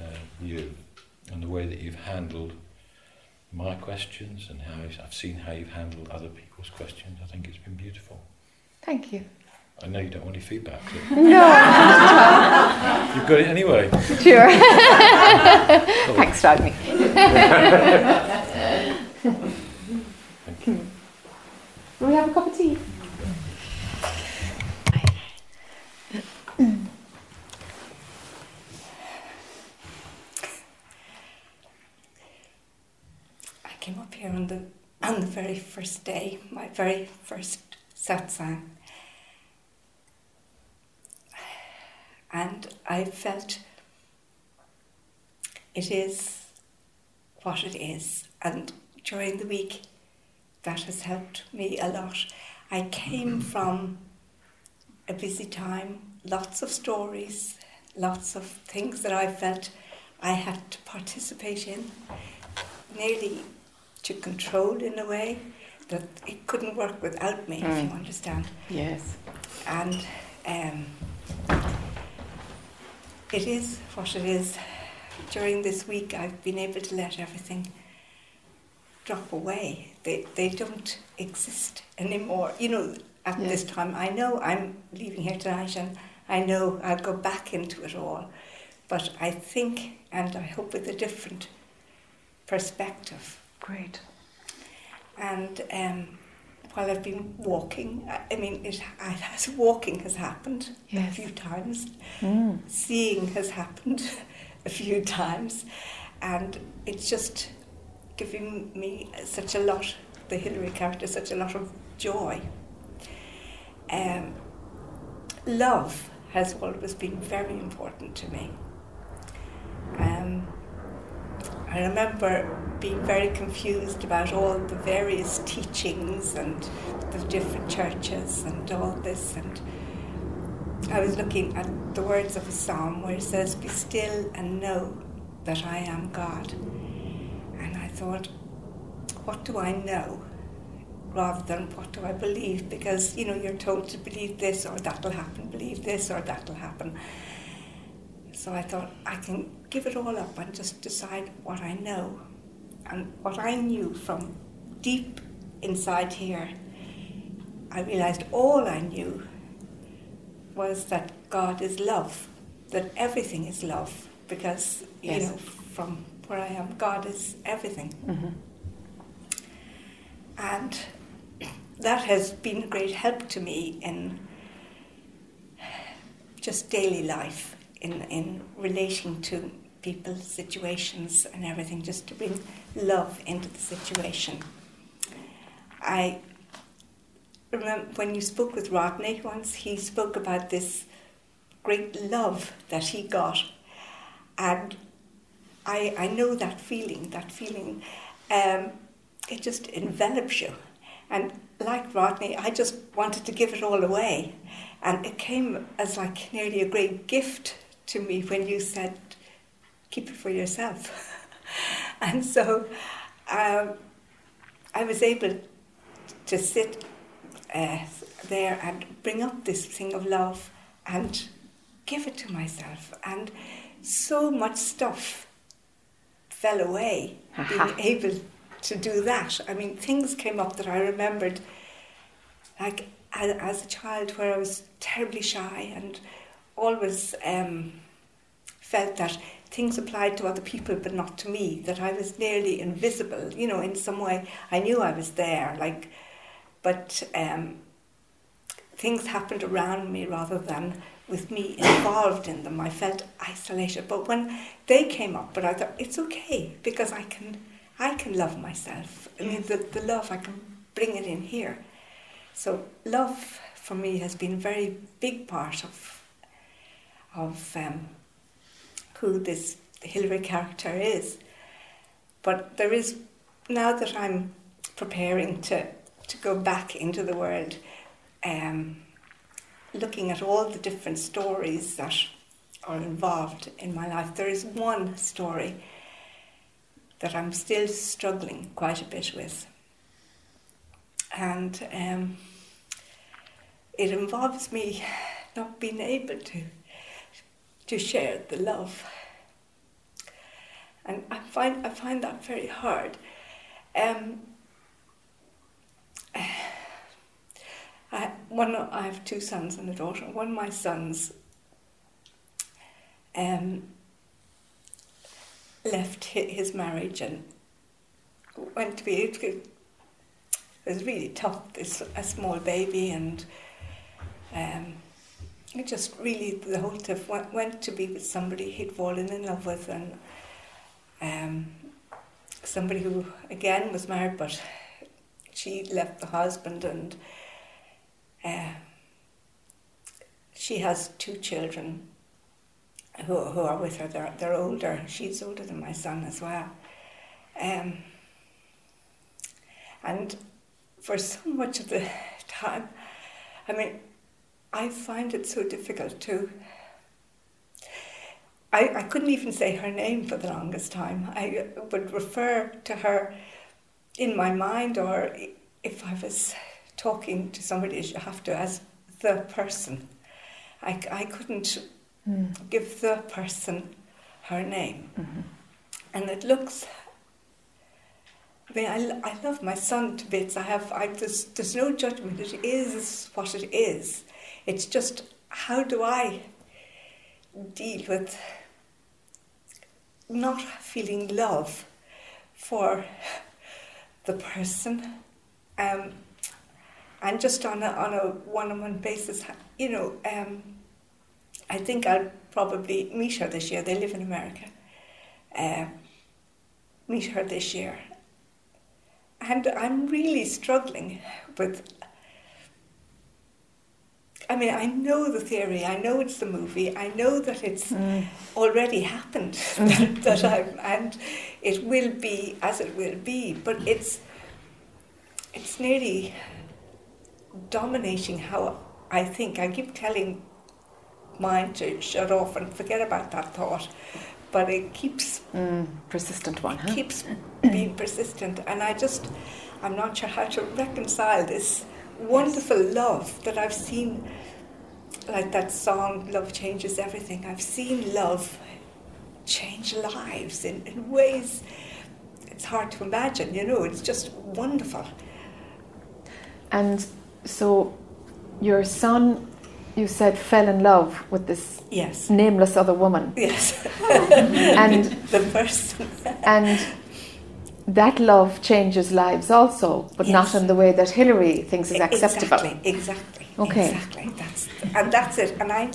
uh, you and the way that you've handled my questions and how I've seen how you've handled other people's questions. I think it's been beautiful. Thank you. I know you don't want any feedback, but No, you've got it anyway. sure. Cool. Thanks, Rodney. Thank you. Will we have a cup of tea? I came up here on the on the very first day, my very first satsang, and I felt it is what it is, and during the week, that has helped me a lot. I came from a busy time, lots of stories, lots of things that I felt I had to participate in, nearly to control in a way that it couldn't work without me, if you Mm. understand. Yes. And um, it is what it is. During this week, I've been able to let everything drop away. They, they don't exist anymore. You know, at Yeah. this time, I know I'm leaving here tonight and I know I'll go back into it all. But I think, and I hope with a different perspective. Great. And um, while I've been walking, I, mean, it, has, walking has happened Yes. a few times. Mm. Seeing has happened a few times, and it's just giving me such a lot. The Hillary character, such a lot of joy. Um, love has always been very important to me. Um, I remember being very confused about all the various teachings and the different churches and all this. And I was looking at the words of a psalm where it says, Be still and know that I am God. And I thought, what do I know? Rather than what do I believe? Because, you know, you're told to believe this or that'll happen, believe this or that'll happen. So I thought I can give it all up and just decide what I know. And what I knew from deep inside here, I realized all I knew was that God is love, that everything is love, because, you Yes. know, from where I am, God is everything. Mhm. And that has been a great help to me in just daily life, in, in relating to people's situations and everything, just to bring love into the situation. I remember when you spoke with Rodney once, he spoke about this great love that he got. And I, I know that feeling, that feeling, um, it just envelops you. And like Rodney, I just wanted to give it all away. And it came as like nearly a great gift to me when you said, keep it for yourself. and so um, I was able to sit uh, there and bring up this thing of love and give it to myself. And so much stuff fell away being able to do that. I mean, things came up that I remembered, like as, as a child, where I was terribly shy and always um, felt that things applied to other people but not to me, that I was nearly invisible, you know, in some way. I knew I was there, like, but um, things happened around me rather than with me involved in them. I felt isolated. But when they came up, but I thought it's okay because I can, I can love myself. I mean, the, the love I can bring it in here. So love for me has been a very big part of of um, who this Hilary character is. But there is now that I'm preparing to to go back into the world. Um, looking at all the different stories that are involved in my life, there is one story that I'm still struggling quite a bit with. And um, it involves me not being able to, to share the love. And I find, I find that very hard. Um, I, one, I have two sons and a daughter. One of my sons um, left his marriage and went to be. It was really tough. This a small baby, and um, it just really the whole stuff went, went to be with somebody he'd fallen in love with, and um, somebody who again was married, but she left the husband and uh, she has two children who, who are with her. They're, they're older. She's older than my son as well. Um, and for so much of the time, I mean, I find it so difficult to. I, I couldn't even say her name for the longest time. I would refer to her in my mind, or if I was talking to somebody as you have to as the person. I, I couldn't mm. give the person her name. Mm-hmm. And it looks, I mean, I, I love my son to bits. I have, I, there's, there's no judgment. It is what it is. It's just, how do I deal with not feeling love for the person? Um, and just on a, on a one-on-one basis, you know, um, I think I'll probably meet her this year. They live in America. Uh, meet her this year. And I'm really struggling with. I mean, I know the theory, I know it's the movie, I know that it's mm. already happened, that, that I'm, and it will be as it will be, but it's, it's nearly dominating how I think. I keep telling mine to shut off and forget about that thought, but it keeps mm, persistent one. Huh? Keeps being persistent, and I just I'm not sure how to reconcile this wonderful love that I've seen, like that song "Love Changes Everything." I've seen love change lives in, in ways it's hard to imagine. You know, it's just wonderful. And so your son, you said, fell in love with this yes. nameless other woman. Yes. and the person. and that love changes lives also, but yes. not in the way that Hillary thinks is acceptable. Exactly, exactly. Okay. Exactly. That's and that's it. And I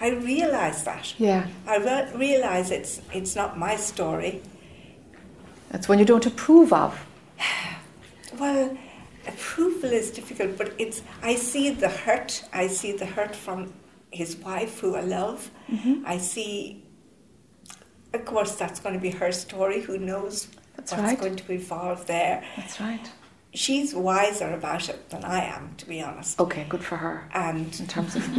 I realise that. Yeah. I re- realise it's it's not my story. That's when you don't approve of. Well, approval is difficult, but it's I see the hurt. I see the hurt from his wife, who I love. Mm-hmm. I see, of course, that's going to be her story. Who knows that's what's right. going to evolve there? That's right. she's wiser about it than I am, to be honest. Okay, good for her And in terms of.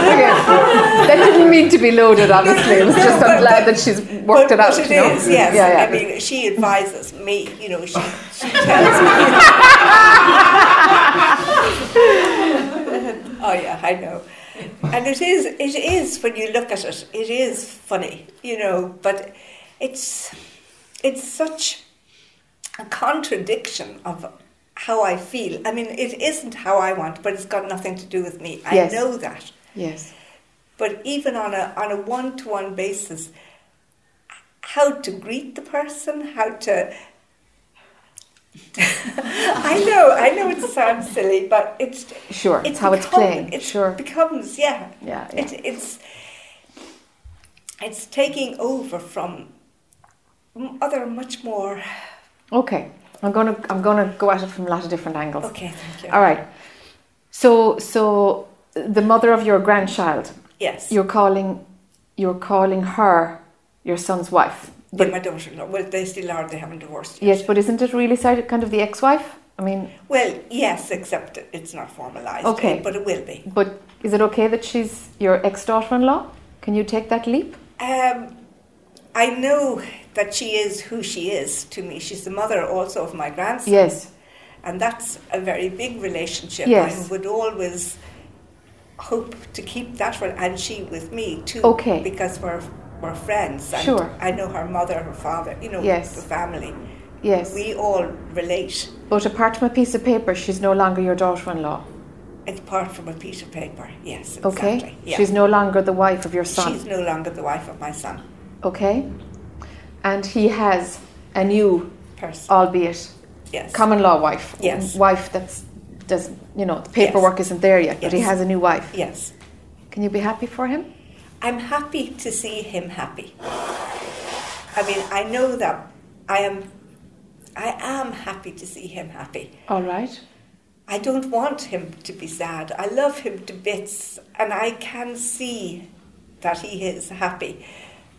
Okay. That didn't mean to be loaded, obviously. It was just I'm glad that she's worked but, it out. but it you know? is, yes. Yeah, yeah. I mean, she advises me. You know, she, she tells me. oh yeah, I know. And it is, it is when you look at it, it is funny, you know. But it's, it's such a contradiction of how I feel. I mean, it isn't how I want, but it's got nothing to do with me. I Yes. know that. yes. But even on a on a one to one basis, how to greet the person, how to I know, I know it sounds silly, but it's Sure. It's, how it's playing. It sure. becomes yeah. Yeah, yeah. It, it's it's taking over from other much more. Okay. I'm gonna I'm gonna go at it from a lot of different angles. Okay, thank you. All right. So so the mother of your grandchild, Yes, you're calling you're calling her your son's wife. Yeah, But my daughter-in-law. Well, they still are. They haven't divorced yet. yes, but isn't it really kind of the ex-wife? I mean, Well, yes, except it's not formalised. Okay. but it will be. but is it okay that she's your ex-daughter-in-law? Can you take that leap? Um, I know that she is who she is to me. She's the mother also of my grandson. Yes. And that's a very big relationship. Yes. I would always hope to keep that one, and she with me too. Okay. Because we're, we're friends. And Sure. I know her mother, her father, you know, Yes. the family. Yes. We all relate. But apart from a piece of paper, she's no longer your daughter-in-law. It's part from a piece of paper. Yes, Okay. Yeah. She's no longer the wife of your son. She's no longer the wife of my son. okay. And he has a new, Person. albeit yes. common law wife. Yes. Wife that's does you know the paperwork isn't there yet, but he has a new wife. yes. Can you be happy for him? I'm happy to see him happy. I mean, I know that I am I am happy to see him happy. All right. I don't want him to be sad. I love him to bits and I can see that he is happy.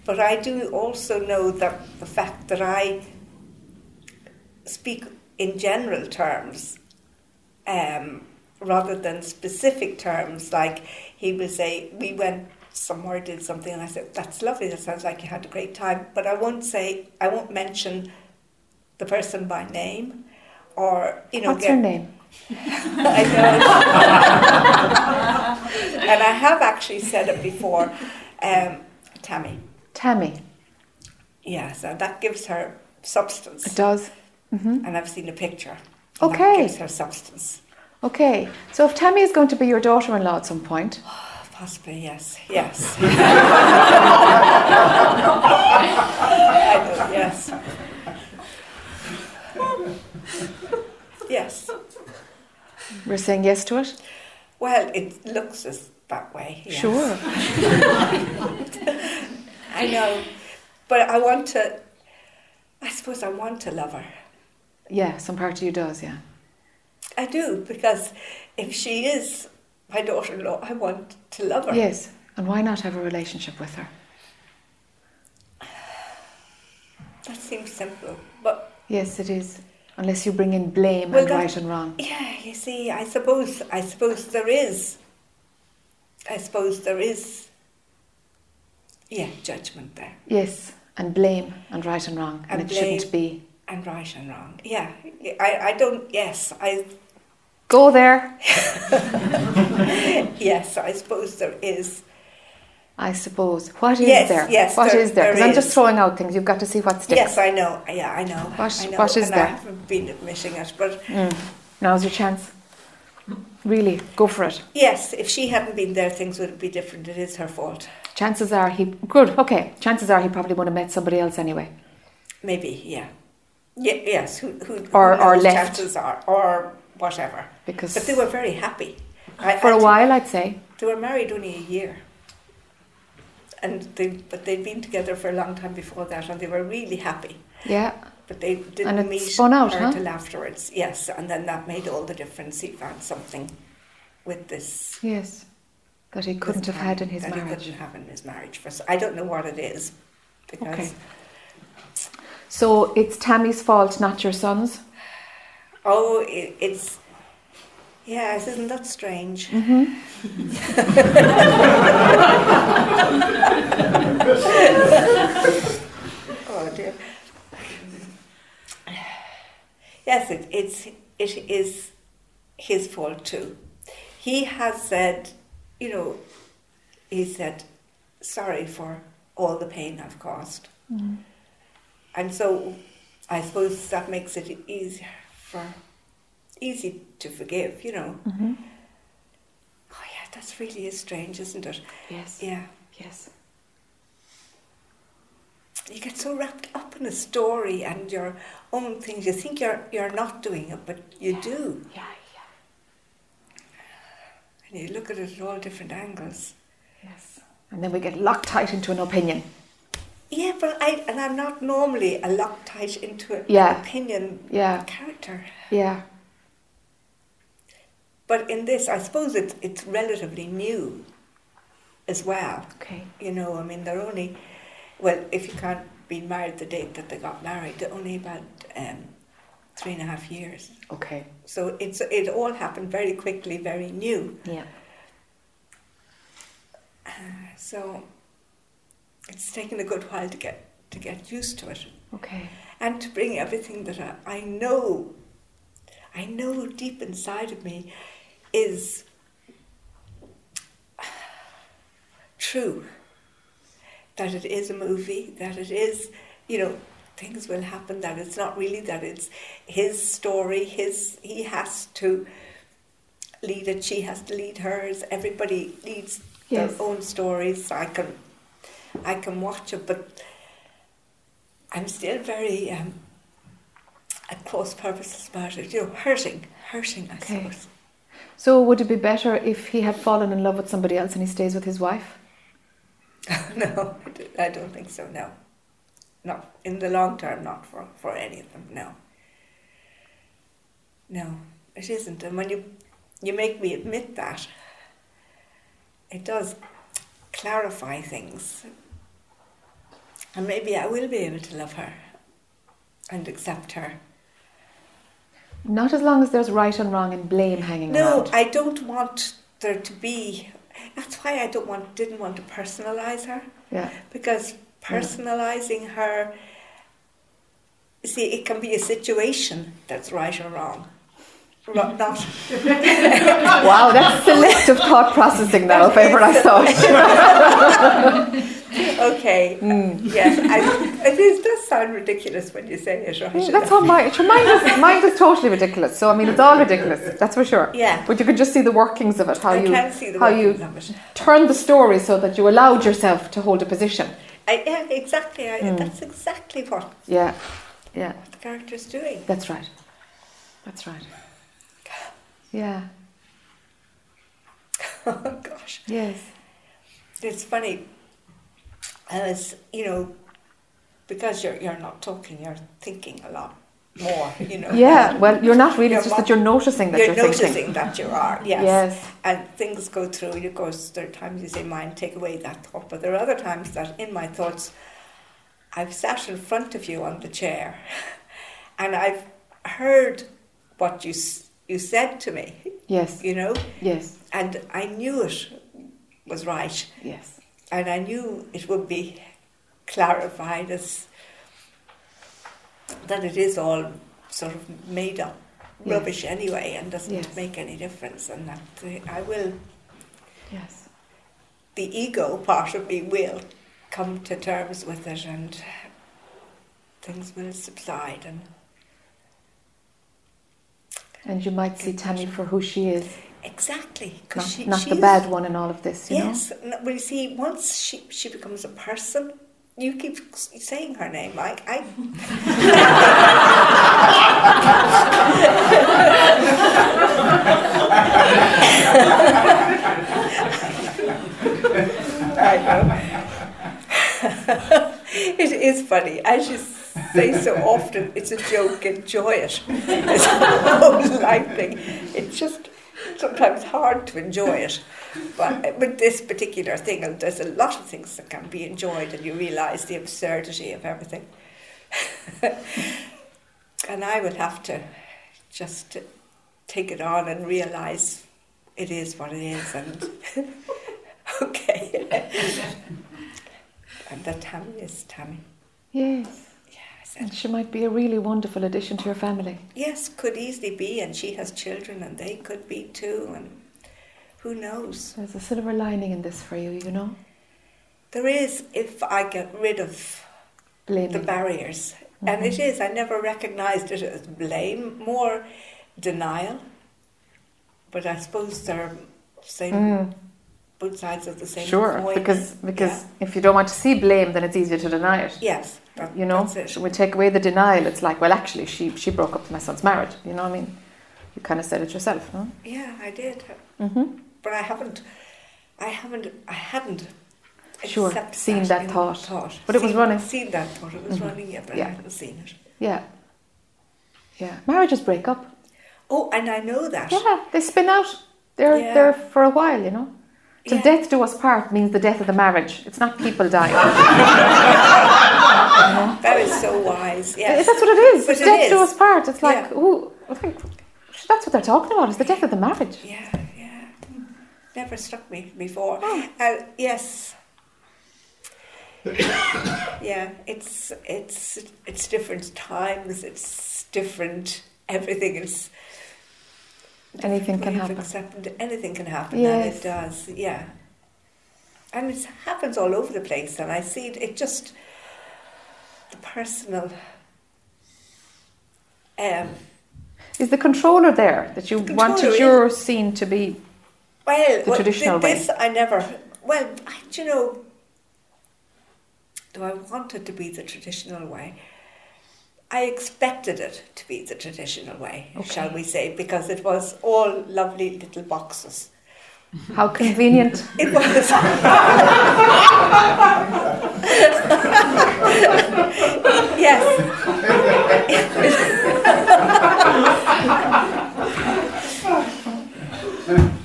But I do also know that the fact that I speak in general terms um, rather than specific terms, like he will say, We went somewhere, did something, and I said, That's lovely, that sounds like you had a great time. But I won't say, I won't mention the person by name or, you know, What's get- her name? I know. and I have actually said it before. Um, Tammy. Tammy. Yes, and that gives her substance. It does. hmm And I've seen a picture. Okay. That gives her substance. Okay. So if Tammy is going to be your daughter-in-law at some point, Possibly, yes. Yes. I know, yes. Yes. we're saying yes to it. Well, it looks as that way. yes. Sure. I know, but I want to. I suppose I want to love her. Yeah, some part of you does. Yeah. I do because if she is my daughter-in-law, I want to love her. Yes. And why not have a relationship with her? That seems simple, but Yes, it is. Unless you bring in blame Well, and that- right and wrong. yeah, you see, I suppose, I suppose there is. I suppose there is. Yeah, judgment there Yes, and blame and right and wrong, and, And it shouldn't be. and right and wrong. Yeah, I, I don't. Yes, I Go there. yes, I suppose there is. I suppose. What is Yes, there? yes, What there- is there? Because I'm just throwing out things. You've got to see what sticks. Yes, I know. Yeah, I know. What- I know. what is and there? I haven't been admitting it, but Mm. Now's your chance. Really, go for it. yes, if she hadn't been there, things would be different. It is her fault. Chances are he good. Okay. Chances are he probably would have met somebody else anyway. Maybe, yeah. Ye- yes, who, who, Or- who or left. chances are, or whatever. Because But they were very happy. I, for a while, I'd say. They were married only a year. And they, but they'd been together for a long time before that, and they were really happy. Yeah. But they didn't And it meet spun out, huh? till afterwards. Yes, and then that made all the difference. He found something with this Yes. that he couldn't have had in his that he marriage. couldn't have in his marriage. For, I don't know what it is because Okay. So it's Tammy's fault, not your son's. Oh, it, it's yes, isn't that strange? Mm-hmm. Oh dear. Yes, it, it's it is his fault too. He has said, you know, he said, sorry for all the pain I've caused, and so I suppose that makes it easier for easy to forgive. You know. Mm-hmm. Oh yeah, that's really is strange, isn't it? Yes. Yeah. Yes. you get so wrapped up in a story and your own things. You think you're you're not doing it, but you do, Yeah, Yeah. and you look at it at all different angles. Yes. And then we get locked tight into an opinion. Yeah, but I and I'm not normally a locked tight into an Yeah. opinion Yeah. character. Yeah. But in this, I suppose it's it's relatively new as well. Okay. You know, I mean, they're only well, if you can't be married the date that they got married, they're only about um, three and a half years. Okay. So it's it all happened very quickly, very new. Yeah. So it's taken a good while to get to get used to it Okay. and to bring everything that I, I know, I know deep inside of me, is true. That it is a movie. That it is, you know, things will happen. That it's not really that it's his story. His he has to lead it. She has to lead hers. Everybody leads Yes. their own stories. I can, I can watch it, but I'm still very um, at cross purposes about it. You know, hurting, hurting. I Okay. suppose. So would it be better if he had fallen in love with somebody else and he stays with his wife? no, I do- I don't think so. No, not in the long term. Not for for any of them. No. No, it isn't. And when you you make me admit that, it does clarify things. And maybe I will be able to love her and accept her. Not as long as there's right and wrong and blame hanging No, around. I don't want there to be. That's why I don't want, didn't want to personalize her Yeah. because personalizing her. See, it can be a situation that's right or wrong. Ro- Not Wow, that's selective thought processing now, if ever I saw it. okay. Yes, I, it is, does sound ridiculous when you say it, right? That's how mine, sure, mine, is, mine is totally ridiculous. So, I mean, it's all ridiculous, that's for sure. Yeah. But you can just see the workings of it, how I you, can see the how you turn the story so that you allowed yourself to hold a position. I, yeah, exactly. I, Mm. That's exactly what Yeah, yeah, What the character's doing. that's right. That's right. Yeah, Oh gosh. yes. It's funny. I was, you know, because you're you're not talking, you're thinking a lot more. You know. Yeah, well, you're not really, You're it's just that you're noticing that you're, you're, noticing thinking. that you are. Yes. Yes. And things go through. and Of course, there are times you say, "Mind, take away that thought," but there are other times that in my thoughts, I've sat in front of you on the chair, and I've heard what you you said to me. Yes, You know, yes, and I knew it was right. yes. And I knew it would be clarified as that it is all sort of made up rubbish anyway and doesn't Yes. make any difference, and that uh, I will, Yes. the ego part of me will come to terms with it, and things will subside. And And you might see Tammy for who she is, exactly, not, she, not the bad one in all of this, you know? Yes, well, you see, once she she becomes a person. You keep saying her name. I, I I know. it is funny. As you say so often, it's a joke. Enjoy it. It's a whole life thing. It just sometimes hard to enjoy it. But uh, with this particular thing, and there's a lot of things that can be enjoyed, and you realise the absurdity of everything. and I would have to just take it on and realise it is what it is, and okay. and that Tammy is Tammy. Yes. Yeah, I said, And she might be a really wonderful addition to your family. yes, could easily be, and she has children, and they could be too, and who knows? There's a silver lining in this for you, you know? There is if I get rid of Blaming. the barriers, and it is. I never recognised it as blame, more denial. But I suppose they're same, Mm, both sides of the same sure, coin. because because if you don't want to see blame, then it's easier to deny it. yes, that, You know, that's it. so we take away the denial. It's like, well, actually, she she broke up my son's marriage. You know, what I mean, you kind of said it yourself, no? Yeah, I did, Mm-hmm. but I haven't. I haven't. I hadn't. Sure, seen that in thought. But it was Seen- running. Seen that thought. It was Mhm. running. Yeah, but Yeah. I hadn't seen it. Yeah, yeah. Marriages break up. Oh, and I know that. Yeah, they spin out. They're Yeah. there for a while, you know. Till Yeah. death do us part means the death of the marriage. It's not people dying. That is so wise. Yes. That's what it is. But it death do us part. It's like, Yeah. ooh, I think that's what they're talking about. Is the death of the marriage. Yeah, yeah. Never struck me before. Oh. Uh, yes. yeah, it's it's it's different times. It's different. Everything is. Anything can happen. accepting- anything can happen, and it does. Yeah, and it happens all over the place, and I see it. It just the personal. Um, Is the controller there that you The wanted your scene to be? Well, The well, traditional way. this I never. Well, I, do you know, do I want it to be the traditional way? I expected it to be the traditional way, shall we say, because it was all lovely little boxes. How convenient. It was. yes.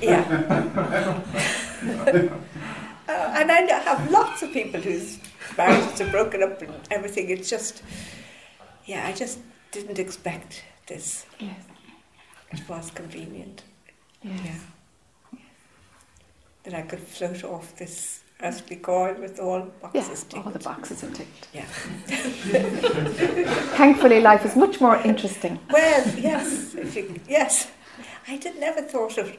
yeah. Uh, and I have lots of people whose marriages are broken up and everything. It's just, yeah, I just didn't expect this. yes. It was convenient. Yes. Yeah. That I could float off this earthly coil with all Yeah, boxes all the boxes are ticked. Yeah. Thankfully, life is much more interesting. Well, yes, if you, yes. I did never thought of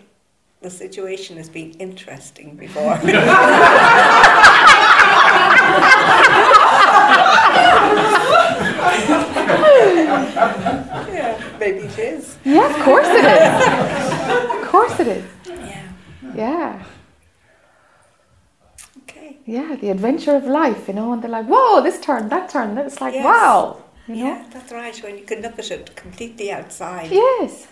the situation as being interesting before. yeah, maybe it is. Yeah, of course it is. Of course it is. Yeah. Yeah, Okay. yeah. The adventure of life, you know, and they're like, whoa, this turn, that turn. It's like, Yes. wow, you know. Yeah, that's right. When you can look at it completely outside. Yes.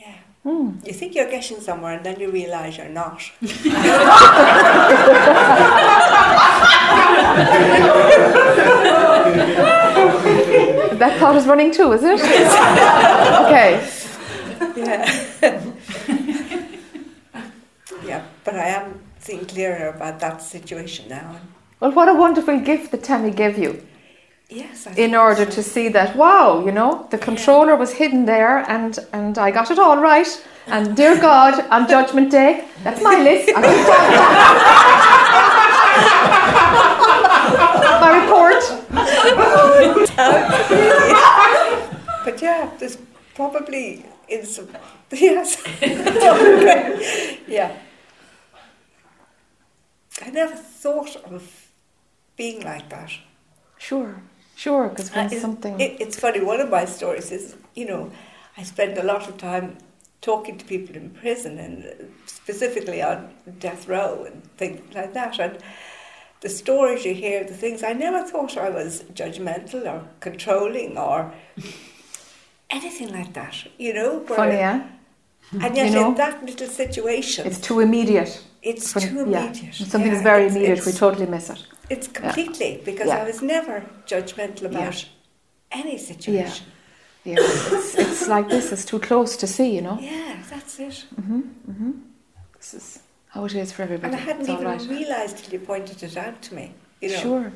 Yeah. Mm. You think you're getting somewhere, and then you realise you're not. That thought is running too, is it? okay. Yeah. yeah, but I am seeing clearer about that situation now. Well, what a wonderful gift that Tammy gave you yes, I in order so. to see that, wow, you know, the controller was hidden there and, and I got it all right. And dear God, on Judgment Day, that's my list. I ticked all that. my report. But yeah, there's probably in some yes, yeah. I never thought of being like that. Sure, sure, because when Uh, it- something. It, it's funny. One of my stories is, you know, I spend a lot of time talking to people in prison and specifically on death row and things like that. And the stories you hear, the things I never thought I was judgmental or controlling or anything like that. You know, where- Funny, eh? And yet, You know? in that little situation, It's too immediate. it's When- too yeah. immediate. When something's Yeah, very it's- immediate, it's- we totally miss it. It's completely because Yeah. I was never judgmental about any situation. Yeah, it's, it's like this. It's too close to see, you know. Yeah, that's it. Mm-hmm. Mm-hmm. This is how it is for everybody. And I hadn't it's even right. realised till you pointed it out to me. You know, Sure.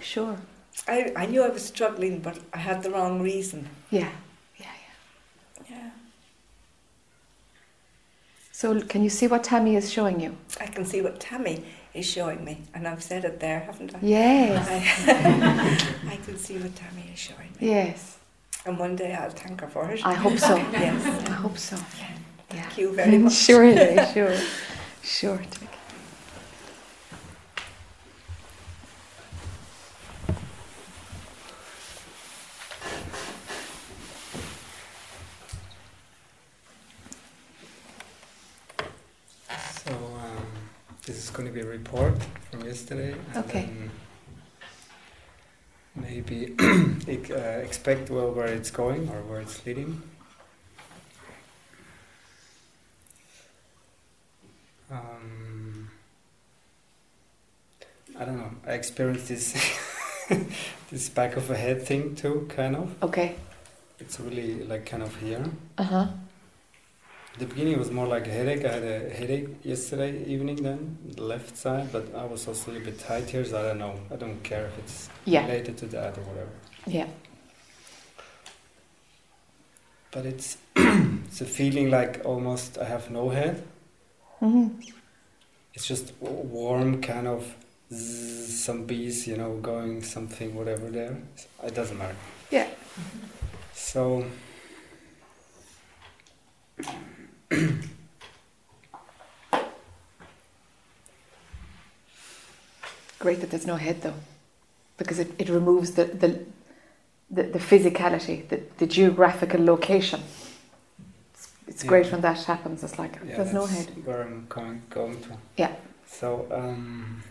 Sure. I, I knew I was struggling, but I had the wrong reason. Yeah. Yeah. Yeah. Yeah. So can you see what Tammy is showing you? I can see what Tammy is showing me, and I've said it there, haven't I? Yes. I, I can see what Tammy is showing me. Yes. And one day I'll thank her for it. I hope so. Yes. I hope so. Yeah. Thank you very much. Surely, sure. Sure. So um, this is going to be a report from yesterday. Okay. Maybe uh, expect well where it's going or where it's leading. Um, I don't know. I experienced this this back of a head thing too, kind of. Okay. It's really like kind of here. Uh huh. The beginning was more like a headache. I had a headache yesterday evening then, the left side, but I was also a little bit tight here, so I don't know. I don't care if it's Yeah. related to that or whatever. Yeah. But it's it's a feeling like almost I have no head. Hmm It's just warm, kind of zzz, some bees, you know, going something, whatever there. It doesn't matter. Yeah. So Great that there's no head though, because it, it removes the the the, the physicality, the, the geographical location. It's, Yeah. great when that happens. It's like yeah, there's no head. Where I'm going going to. Yeah. So um,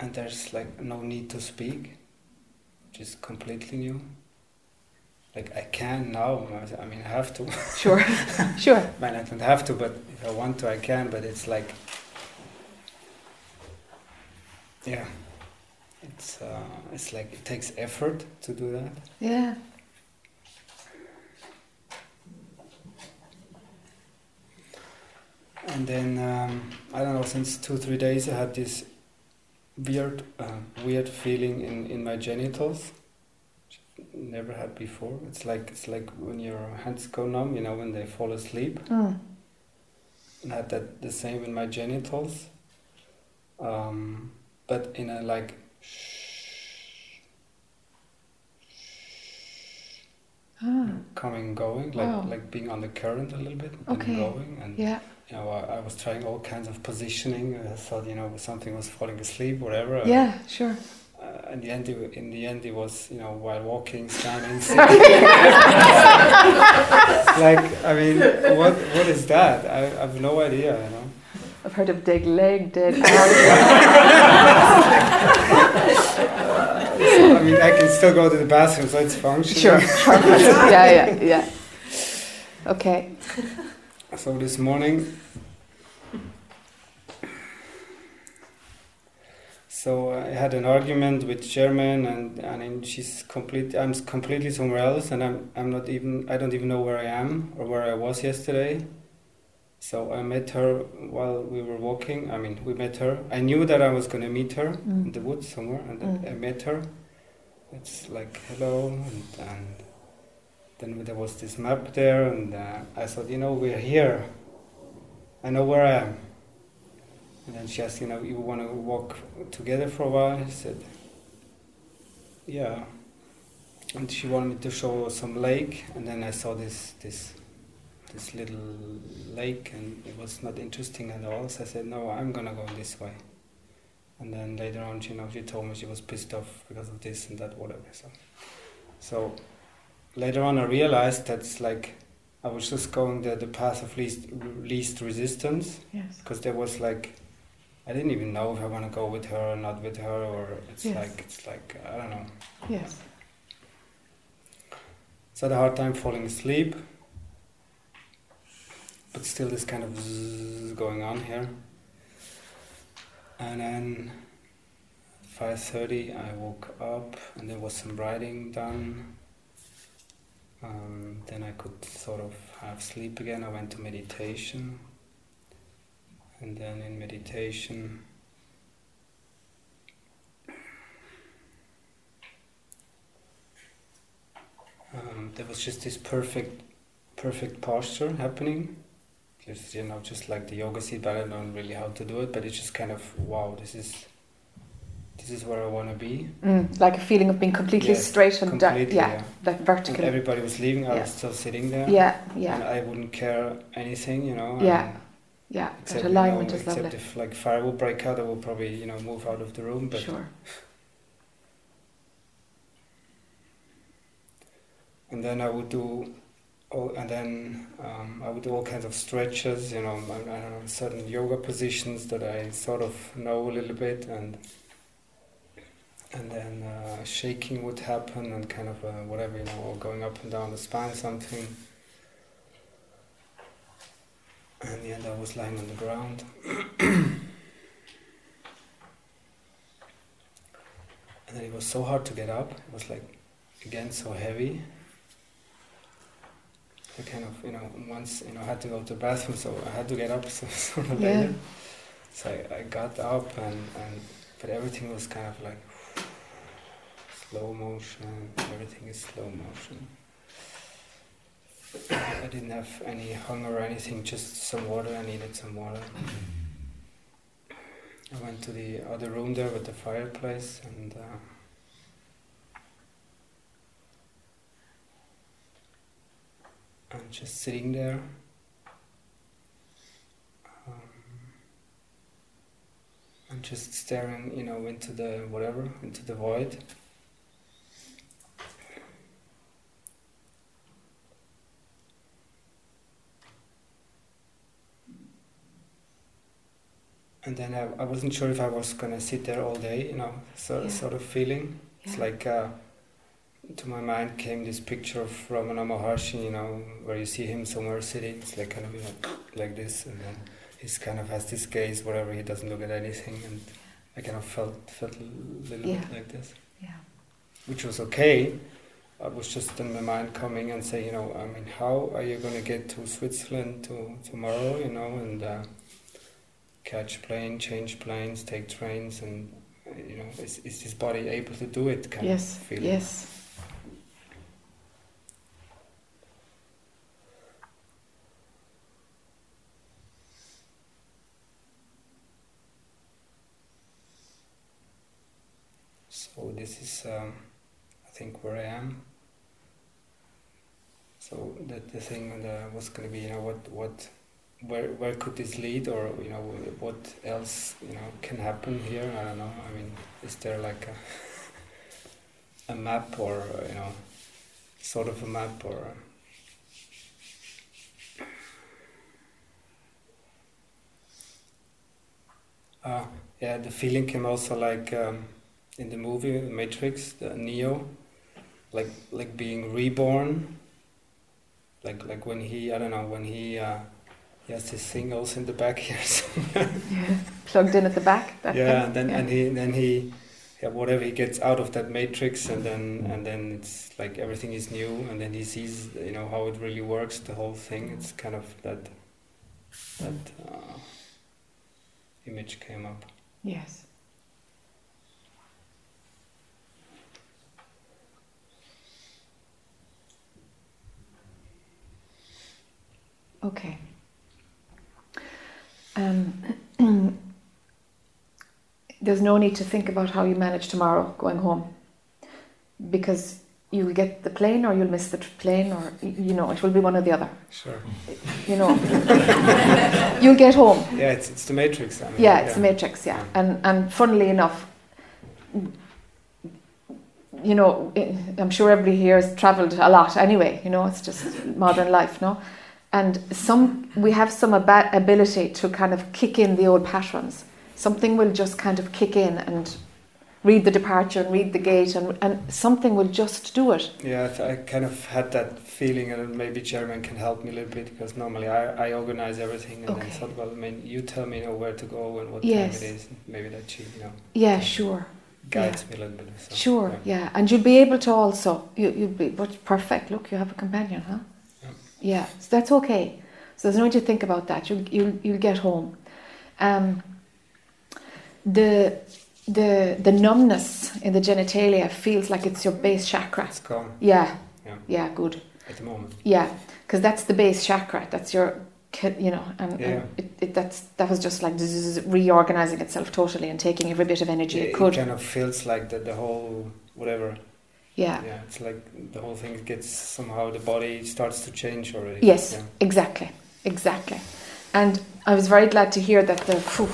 and there's like no need to speak, just completely new. Like I can now. I mean, I have to. Sure. sure. I mean, I don't have to, but if I want to, I can. But it's like, yeah, it's uh, it's like it takes effort to do that. Yeah. And then um, I don't know. Since two three days, I had this weird uh, weird feeling in, in my genitals. Never had before. It's like it's like when your hands go numb, you know, when they fall asleep. Mm. and had that the same in my genitals, um, but in a like Ah. coming going, like Wow. like being on the current a little bit Okay. and going, and Yeah. You know I, I was trying all kinds of positioning. I thought you know something was falling asleep, whatever. Yeah. Sure. Uh, in the end, it, in the end, it was you know while walking, standing, sitting. like I mean, what what is that? I, I have no idea. You know. I've heard of dead leg, dead arm. I mean, I can still go to the bathroom, so it's functional. sure. sure. yeah. Yeah. Yeah. Okay. So this morning, so I had an argument with Sherman, and and then she's complete. I'm completely somewhere else, and I'm I'm not even. I don't even know where I am or where I was yesterday. So I met her while we were walking. I mean, we met her. I knew that I was going to meet her in Mm. the woods somewhere, and Mm. I met her. It's like hello, and, and then there was this map there, and uh, I thought, you know, we're here. I know where I am. And then she asked, you know, you want to walk together for a while? I said, yeah. And she wanted me to show some lake, and then I saw this this this little lake, and it was not interesting at all. So I said, no, I'm gonna go this way. And then later on, you know, she told me she was pissed off because of this and that, whatever. So, so later on, I realized that's like I was just going the, the path of least least resistance Yes. because there was like I didn't even know if I want to go with her or not with her, or it's Yes. like it's like I don't know. Yes. So I had a hard time falling asleep, but still this kind of zzz going on here. And then 5.30 I woke up and there was some writing done. Um, then I could sort of have sleep again. I went to meditation. And then in meditation, um, there was just this perfect, perfect posture happening. Just you know, just like the yoga seat, but I don't know really how to do it. But it's just kind of wow, this is, this is where I want to be. Mm, like a feeling of being completely Yes, straight and completely, yeah, yeah. like And vertical. everybody was leaving. I Yeah. was still sitting there. yeah, yeah. And I wouldn't care anything, you know. Yeah, yeah. Except, That you know, alignment is except lovely. if like fire will break out, I will probably you know move out of the room. But Sure. and then I would do, all, and then um, I would do all kinds of stretches, you know, I, I don't know, certain yoga positions that I sort of know a little bit, and and then uh, shaking would happen, and kind of uh, whatever, you know, or going up and down the spine, something. And end, I was lying on the ground. and then it was so hard to get up. It was like, again, so heavy. I kind of, you know, once, you know, I had to go to the bathroom, so I had to get up so, sooner or Yeah. later. So I, I got up, and, and but everything was kind of like slow motion. Everything is slow motion. I didn't have any hunger or anything, just some water. I needed some water. I went to the other room there with the fireplace and uh, I'm just sitting there. Um, I'm just staring, you know, into the whatever, into the void. And then I, I wasn't sure if I was gonna sit there all day, you know, sort Yeah. sort of feeling. It's like uh, to my mind came this picture of Ramana Maharshi, you know, where you see him somewhere sitting. It's like kind of you know, like this, and then he's kind of has this gaze, whatever. He doesn't look at anything, and I kind of felt felt a little Yeah. bit like this, Yeah. which was okay. I was just in my mind coming and say, you know, I mean, how are you going to get to Switzerland to tomorrow, you know, and uh, catch plane, change planes, take trains, and you know, is, is this body able to do it? Kind Yes. of feeling. Yes. So this is, um, I think, where I am. So that the thing that was going to be, you know, what, what, where, where could this lead, or you know, what else, you know, can happen here? I don't know. I mean, is there like a, a map, or uh, you know, sort of a map, or? Uh, yeah, the feeling came also like. Um, in the movie Matrix, the Neo, like like being reborn. Like like when he I don't know when he uh, he has his thing also in the back here. Yeah. Plugged in at the back. Yeah, thing. and then yeah. and he then he yeah whatever he gets out of that matrix and then and then it's like everything is new and then he sees you know how it really works the whole thing. It's kind of that that uh, image came up. Yes. Okay. Um, there's no need to think about how you manage tomorrow going home because you'll get the plane or you'll miss the plane or you know it will be one or the other Sure. you know you'll get home Yeah, it's it's the matrix. I mean, yeah, it's the Matrix, yeah. And and funnily enough, you know, I'm sure everybody here has travelled a lot anyway. You know, it's just modern life, no. And some we have some aba- ability to kind of kick in the old patterns. Something will just kind of kick in and read the departure and read the gate, and and something will just do it. Yeah, I, th- I kind of had that feeling, and maybe German can help me a little bit because normally I, I organize everything, and Okay. then thought, well, I mean, you tell me you know where to go and what Yes. time it is, maybe that she, you know. Yeah, sure. guides me a little bit. So, Sure, yeah. and you'll be able to also you you'll be but perfect. Look, you have a companion, huh? Yeah. Yeah, so that's okay. So there's no need to think about that. You'll you'll you'll get home. Um, the the the numbness in the genitalia feels like it's your base chakra. It's gone Yeah, Yeah. yeah, good. at the moment. Yeah, because that's the base chakra. That's your, you know, and, Yeah. and it, it, that's that was just like zzz, reorganizing itself totally and taking every bit of energy it, it, could. kind of feels like the, the whole whatever. Yeah. Yeah, it's like the whole thing gets somehow the body starts to change already. Yes, Yeah. exactly, exactly. And I was very glad to hear that the phew,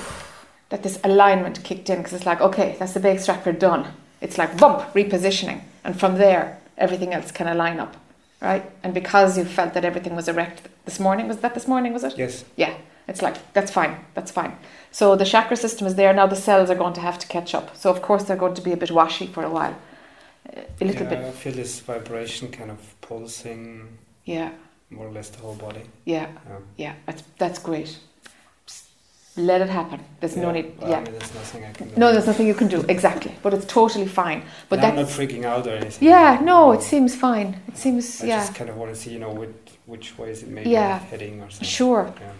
that this alignment kicked in because it's like okay, that's the base chakra done. It's like bump repositioning, and from there everything else can align up, right? And because you felt that everything was erect this morning, was that this morning? Was it? Yes. Yeah, it's like that's fine, that's fine. So the chakra system is there now. The cells are going to have to catch up. So of course they're going to be a bit washy for a while, a little yeah, bit. I feel this vibration kind of pulsing Yeah, more or less the whole body. yeah, Yeah. yeah. That's that's great. Just let it happen. There's no need. well, yeah. I mean, there's nothing I can do. No, there's nothing you can do exactly, but it's totally fine. But And I'm not freaking out or anything. yeah, no, it seems fine. It seems I yeah, just kind of want to see, you know, which, which way is it maybe Yeah. heading or something. sure. Yeah.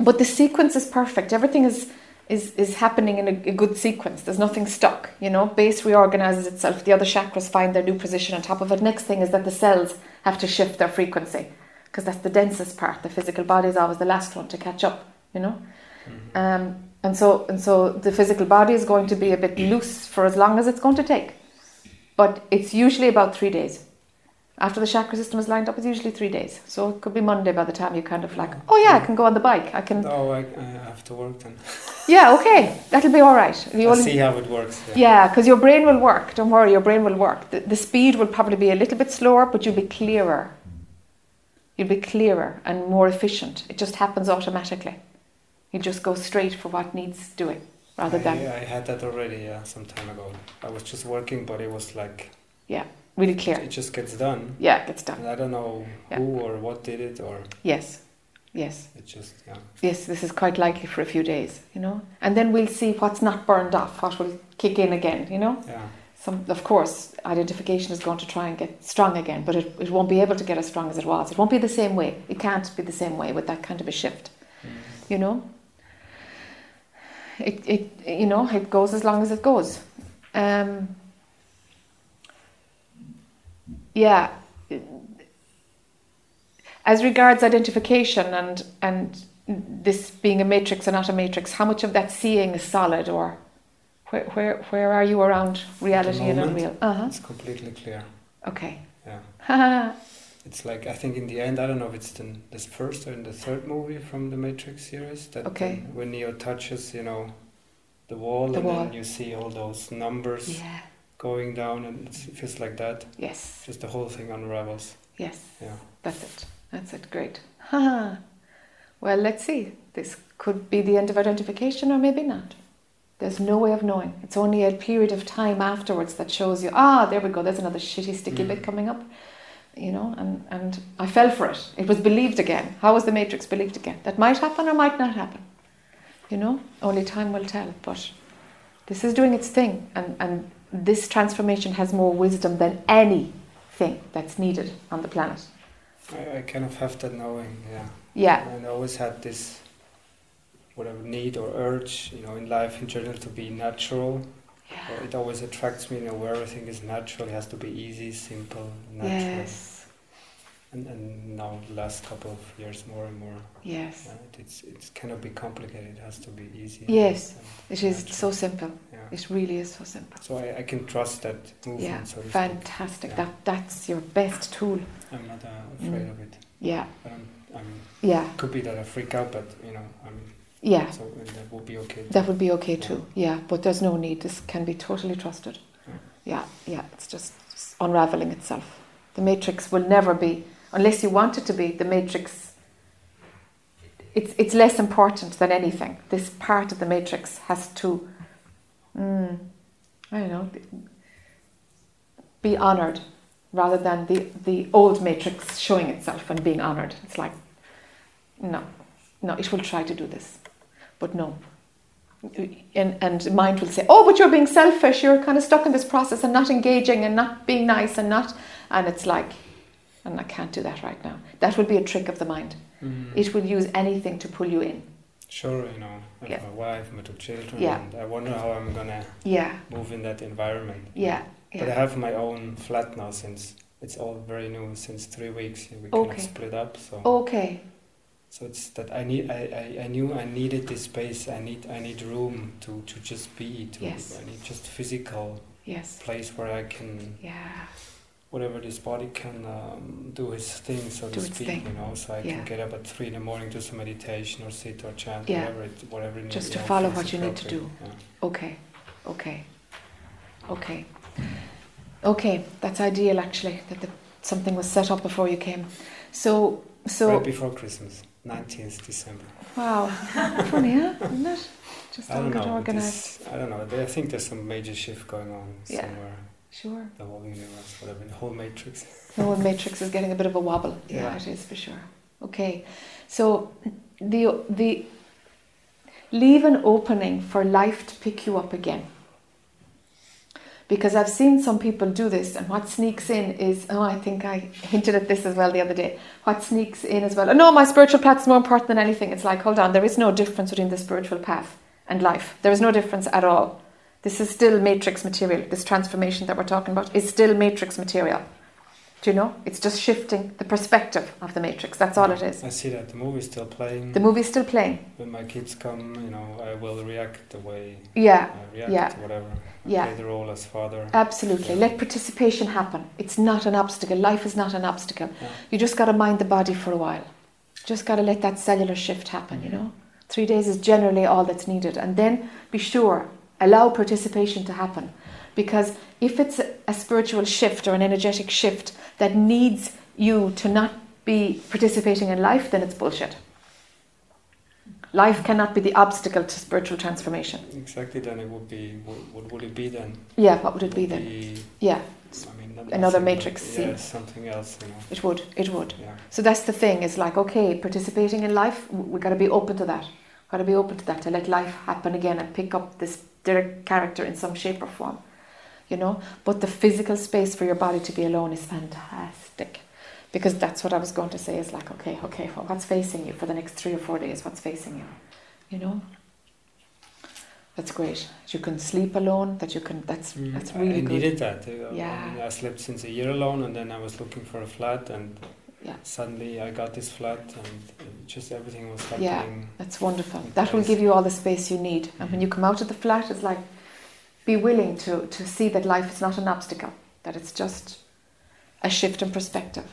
But the sequence is perfect. Everything is is is happening in a, a good sequence. There's nothing stuck. You know, base reorganizes itself. The other chakras find their new position on top of it. Next thing is that the cells have to shift their frequency because that's the densest part. The physical body is always the last one to catch up. You know. Mhm. Um, and so and so the physical body is going to be a bit loose for as long as it's going to take. But it's usually about three days. After the chakra system is lined up, it's usually three days. So it could be Monday by the time you kind of like, oh yeah, I can go on the bike. I can, No, I, I have to work then. yeah, okay, that'll be all right. You only- see how it works. Yeah. yeah, because your brain will work. Don't worry, your brain will work. The, the speed will probably be a little bit slower, but you'll be clearer. You'll be clearer and more efficient. It just happens automatically. You just go straight for what needs doing rather I, than I had that already, yeah, some time ago. I was just working, but it was like really clear. it just gets done. Yeah, it gets done. And I don't know Yeah. who or what did it, or Yes, yes, it just yeah. yes. This is quite likely for a few days, you know, and then we'll see what's not burned off, what will kick in again, you know. Yeah. Some, of course, identification is going to try and get strong again, but it, it won't be able to get as strong as it was. It won't be the same way. It can't be the same way with that kind of a shift, Mm. you know. It, it, you know, it goes as long as it goes. Um, yeah. As regards identification and and this being a matrix and not a matrix, how much of that seeing is solid, or where where where are you around reality and moment, unreal? Uh huh. It's completely clear. Okay. Yeah. It's like I think in the end I don't know if it's the this first or in the third movie from the Matrix series that Okay. when Neo touches you know the wall The and wall. then you see all those numbers yeah. Going down and it feels like that. Yes. Just the whole thing unravels. Yes. Yeah. That's it. That's it. Great. Well, let's see. This could be the end of identification, or maybe not. There's no way of knowing. It's only a period of time afterwards that shows you. Ah, there we go. There's another shitty sticky Mm. bit coming up. You know, and and I fell for it. It was believed again. How was the matrix believed again? That might happen or might not happen. You know, only time will tell. But this is doing its thing, and and this transformation has more wisdom than anything that's needed on the planet. I, I kind of have that knowing. Yeah. Yeah. And I always had this whatever need or urge, you know, in life in general to be natural. Yeah. It always attracts me, you know, where everything is natural. It has to be easy, simple, natural. Yes. And, and now the last couple of years more and more. Yes. Uh, it's it's cannot be complicated. It has to be easy. Yes, It is natural. so simple. Yeah. It really is so simple. So I, I can trust that movement. Yeah. So. Fantastic. Yeah. That that's your best tool. I'm not uh, afraid Mm. of it. Yeah. I'm, I'm. Yeah. Could be that I freak out, but you know, I'm. Yeah. So and that will be okay. That would be okay Yeah. too. Yeah. But there's no need. This can be totally trusted. Yeah. Yeah. Yeah. It's just unraveling itself. The matrix will never be, unless you want it to be, the matrix. It's it's less important than anything. This part of the matrix has to. Mm, I don't know. Be honored rather than the, the old matrix showing itself and being honored. It's like, no, no, it will try to do this, but no, and, and mind will say, "Oh, but you're being selfish. You're kind of stuck in this process and not engaging and not being nice and not." And it's like, and I can't do that right now. That would be a trick of the mind. Mhm. It will use anything to pull you in. Sure, you know, I have Yeah. my wife, my two children, Yeah. and I wonder how I'm gonna Yeah, move in that environment. yeah, But I have my own flat now since it's all very new. Since three weeks, we Okay. of split up. So, Okay, so it's that I need. I, I, I knew I needed this space. I need I need room to, to just be. To Yes. I need just physical yes, place where I can yeah, whatever this body can um, do its thing, so Do to speak. thing. You know, so I Yeah. can get up at three in the morning, do some meditation or sit or chant, Yeah. whatever it, whatever. it Just to follow what you need to do. Yeah. okay, okay, okay, okay. That's ideal, actually. That the, something was set up before you came. So, so right before Christmas, 19th December. wow, funny, huh? Isn't it? Just I all don't get know. organized. This, I don't know. I think there's some major shift going on Yeah. somewhere. Sure. The whole universe, whatever, the whole matrix. The whole matrix is getting a bit of a wobble. Yeah, Yeah. it is for sure. Okay, so the the leave an opening for life to pick you up again. Because I've seen some people do this, and what sneaks in is oh, I think I hinted at this as well the other day. What sneaks in as well? Oh, no, my spiritual path is more important than anything. It's like, hold on, there is no difference between the spiritual path and life. There is no difference at all. This is still matrix material. This transformation that we're talking about is still matrix material. Do you know? It's just shifting the perspective of the matrix. That's all it is. I see that the movie's still playing. The movie's still playing. when my kids come, you know, I will react the way Yeah, I react yeah, to whatever. I yeah. play the role as father. absolutely. Let participation happen. It's not an obstacle. Life is not an obstacle. Yeah. You just got to mind the body for a while. Just got to let that cellular shift happen, you know? Three days is generally all that's needed. And then be sure, allow participation to happen. Because if it's a, spiritual shift or an energetic shift that needs you to not be participating in life, then it's bullshit. Life cannot be the obstacle to spiritual transformation. Exactly. Then it would be. What, what would it be then? Yeah, what would it be Would then? be- Yeah, I mean, Another matrix scene. Yeah, something else. You know. it would. It would. Yeah. So that's the thing. It's like okay, participating in life. w- We got to be open to that. We've Got to be open to that to let life happen again and pick up this direct character in some shape or form. You know, but the physical space for your body to be alone is fantastic, because that's what I was going to say. Is like okay, okay, well, what's facing you for the next three or four days? What's facing you? You know. That's great. You can sleep alone. That you can. That's Mm, that's really I good. needed that. uh, Yeah. I, mean, I slept since a year alone, and then I was looking for a flat, and Yeah. suddenly I got this flat, and just everything was happening. Yeah. That's wonderful. That will give you all the space you need. And when mm-hmm. you come out of the flat, it's like be willing to, to see that life is not an obstacle, that it's just a shift in perspective.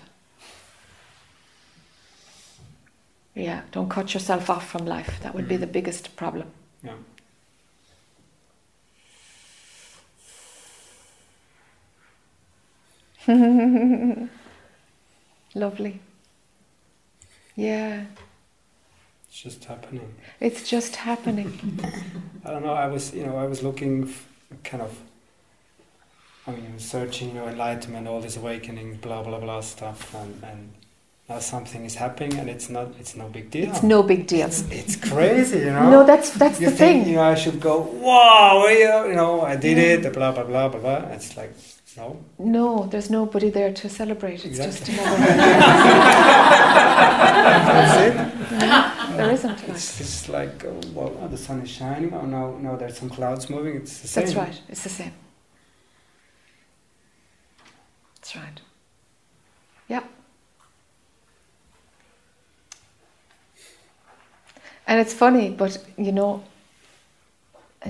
Yeah, don't cut yourself off from life. That would be mm-hmm. the biggest problem. Yeah. Lovely. Yeah, It's just happening. it's just happening. I don't know. I was, you know, I was looking, f- kind of. I mean, searching, you know, enlightenment, all this awakening, blah blah blah stuff, and and now something is happening, and it's not, it's no big deal. It's no big deal. It's, it's crazy, you know. No, that's that's you the think, thing. you know, I should go, wow, you you know, I did it, blah blah blah blah blah. It's like, no, No, there's nobody there to celebrate. It's Exactly. just another. that's it. Mm-hmm. there isn't. Like. It's just like, oh, well, oh, the sun is shining. Oh, now, now there's some clouds moving. It's the same. That's right. It's the same. That's right. Yep. And it's funny, but you know,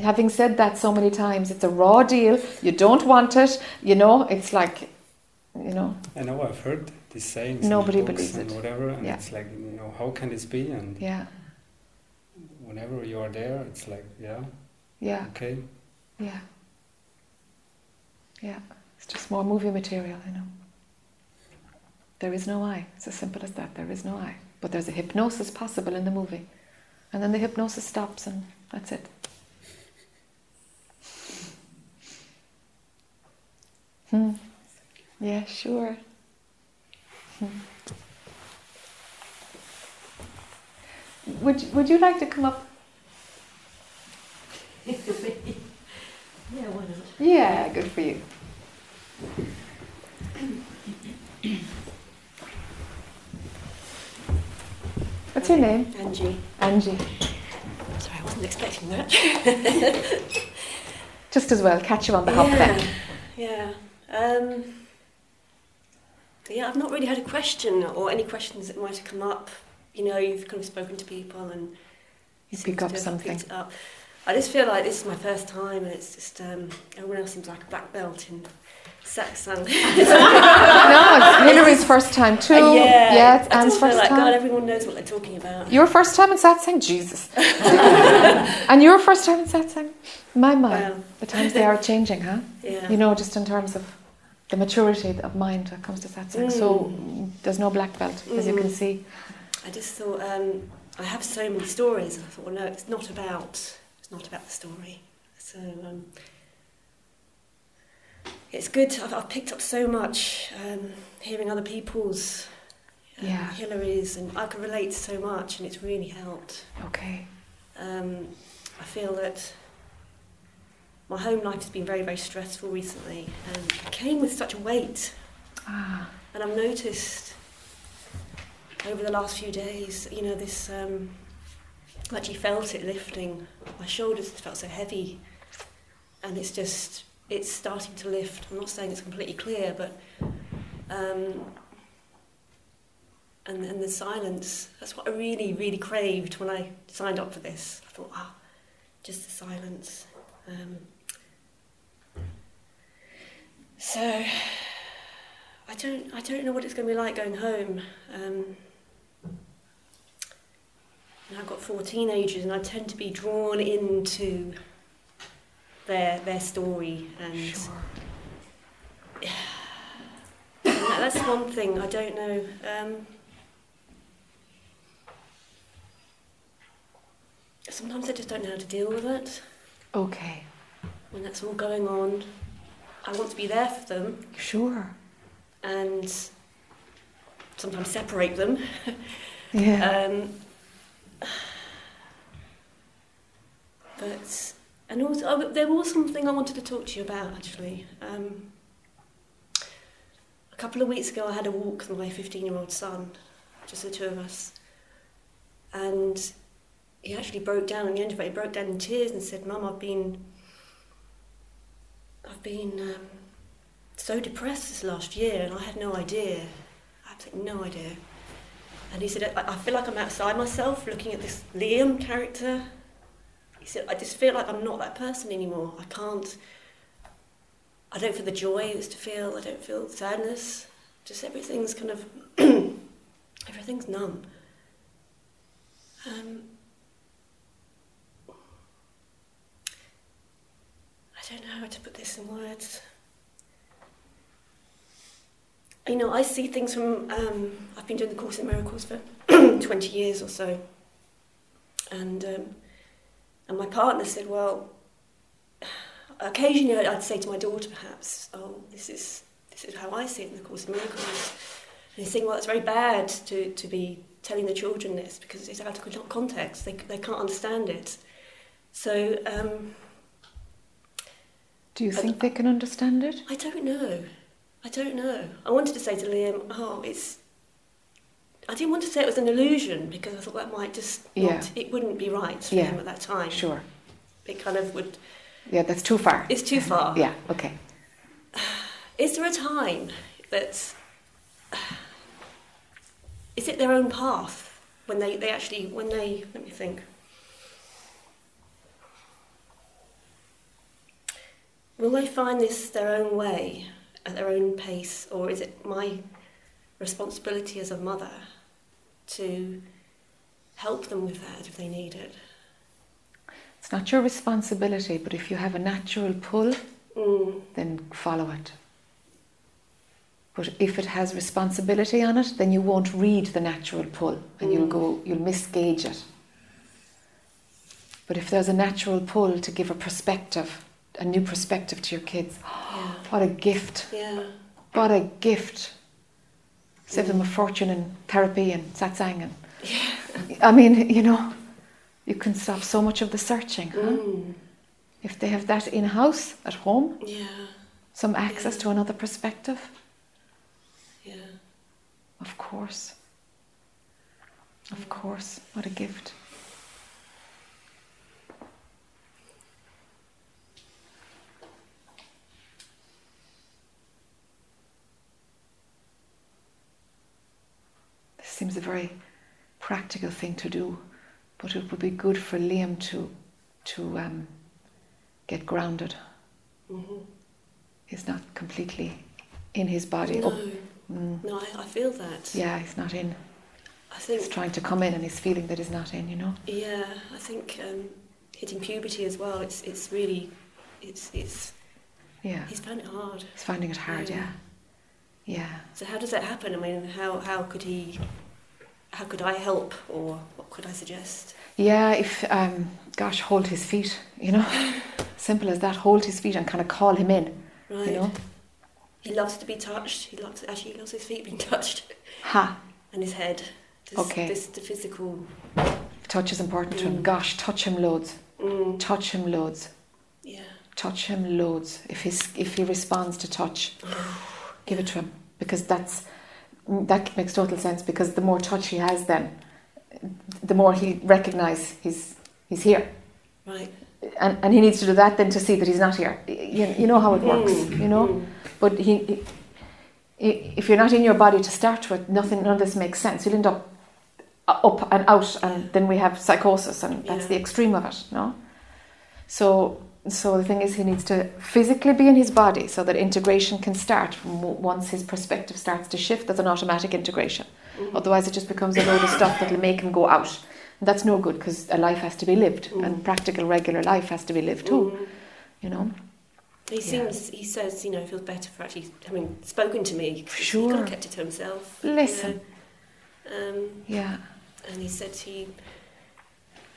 having said that so many times, it's a raw deal. You don't want it. You know, it's like, you know, I know I've heard these sayings. in Nobody books believes and it. Whatever, and Yeah. it's like, you know, how can this be? And yeah, whenever you are there, it's like, yeah, yeah, okay. yeah, yeah. It's just more movie material, you know. There is no I. It's as simple as that. There is no I. But there's a hypnosis possible in the movie. And then the hypnosis stops and that's it. Hmm. Yeah, sure. Hmm. Would, would you like to come up? Yeah, why not? Yeah, good for you. What's your name? Angie. Angie. Sorry, I wasn't expecting that. Just as well, catch you on the hop then. yeah. Um, yeah, I've not really had a question or any questions that might have come up. You know, you've kind of spoken to people and You pick up something. up. I just feel like this is my first time, and it's just um, everyone else seems like a black belt in saxophone. no, it's Hillary's first time too. Uh, yeah, yeah it's I Anne's first like time. God, everyone knows what they're talking about. Your first time in satsang? Jesus. and your first time in satsang? My mind. Well. The times they are changing, huh? Yeah. You know, just in terms of the maturity of mind that comes to satsang. So Mm. there's no black belt, as you can Mhm. see. I just thought um, I have so many stories. and I thought, well, no, it's not about it's not about the story. So um, it's good. I've, I've picked up so much um, hearing other people's um, Yeah. Hillary's, and I can relate to so much, and it's really helped. Okay. Um, I feel that my home life has been very, very stressful recently, and it came with such a weight. Ah, And I've noticed over the last few days, you know, this, um, I actually felt it lifting. My shoulders felt so heavy. And it's just, it's starting to lift. I'm not saying it's completely clear, but, um, and, and the silence, that's what I really, really craved when I signed up for this. I thought, ah, just the silence. Um, so, I don't I don't know what it's going to be like going home. Um, and I've got four teenagers, and I tend to be drawn into their their story, and, sure. that, that's one thing I don't know. Um, sometimes I just don't know how to deal with it Okay. when that's all going on. I want to be there for them, Sure. and sometimes separate them. Yeah. Um, but and also oh, there was something I wanted to talk to you about actually. Um, a couple of weeks ago, I had a walk with my 15-year-old son, just the two of us, and he actually broke down. At the end of it, he broke down in tears and said, "Mum, I've been, I've been um, so depressed this last year, and I had no idea. Absolutely no idea." And he said, I, feel like I'm outside myself looking at this Liam character. He said, I just feel like I'm not that person anymore. I can't, I don't feel the joy I to feel. I don't feel sadness. Just everything's kind of, everything's numb. Um, I don't know how to put this in words. You know, I see things from. Um, I've been doing the Course in Miracles for 20 years or so. And, um, and my partner said, well, occasionally I'd say to my daughter, perhaps, oh, this is, this is how I see it in the Course in Miracles. And he's saying, well, it's very bad to, to be telling the children this because it's out of context. They, they can't understand it. So um, Do you think they can understand it? I don't know. I don't know. I wanted to say to Liam, oh, it's. I didn't want to say it was an illusion because I thought that might just not, Yeah. it wouldn't be right for Yeah. him at that time. Sure. It kind of would. Yeah, that's too far. It's too far. Yeah, okay. Is there a time that. Is it their own path when they, they actually, when they, let me think. Will they find this their own way, at their own pace, or is it my responsibility as a mother to help them with that if they need it? It's not your responsibility, but if you have a natural pull, Mm, then follow it. But if it has responsibility on it, then you won't read the natural pull and you'll Mm. go you'll misgauge it. But if there's a natural pull to give a perspective, a new perspective to your kids, yeah, what a gift. yeah, What a gift. Save them a fortune in therapy and satsang and I mean, you know, you can stop so much of the searching, huh? mm, if they have that in house at home, Yeah. some access Yeah. to another perspective, Yeah. of course. Of course, what a gift. Seems a very practical thing to do, but it would be good for Liam to to um, get grounded. hmm He's not completely in his body. No, Up- Mm. no, I, I feel that. Yeah, he's not in. I think He's trying to come in and he's feeling that he's not in, you know? yeah, I think um, hitting puberty as well. It's it's really, it's it's. Yeah. He's finding it hard. He's finding it hard, yeah. Yeah. So how does that happen? I mean, how how could he? How could I help, or what could I suggest? Yeah, if, um, gosh, hold his feet, you know? Simple as that. Hold his feet and kind of call him in, Right. you know? He loves to be touched. He loves actually he loves his feet being touched Ha. and his head. This, Okay. This the physical. Touch is important to him. Mm. Gosh, touch him loads. Mm, Touch him loads. yeah. Touch him loads. If, he's, if he responds to touch, give it to him. Because that's, that makes total sense because the more touch he has then, the more he recognise he's, he's here. Right. and, and he needs to do that then to see that he's not here. You, you know how it works, Mm, you know. mm. But he, he, if you're not in your body to start with, nothing, none of this makes sense. You'll end up up and out, and then we have psychosis, and that's Yeah. the extreme of it, no. So, so the thing is, he needs to physically be in his body so that integration can start. From once his perspective starts to shift, there's an automatic integration. Mm. Otherwise, it just becomes a load of stuff that'll make him go out. And that's no good because a life has to be lived, Mm. and practical, regular life has to be lived too. Mm. You know. He seems, he says, you know, he feels better for actually having spoken to me. 'cause He Sure. could have kept it to himself. you Listen. know. Um, Yeah. and he said he,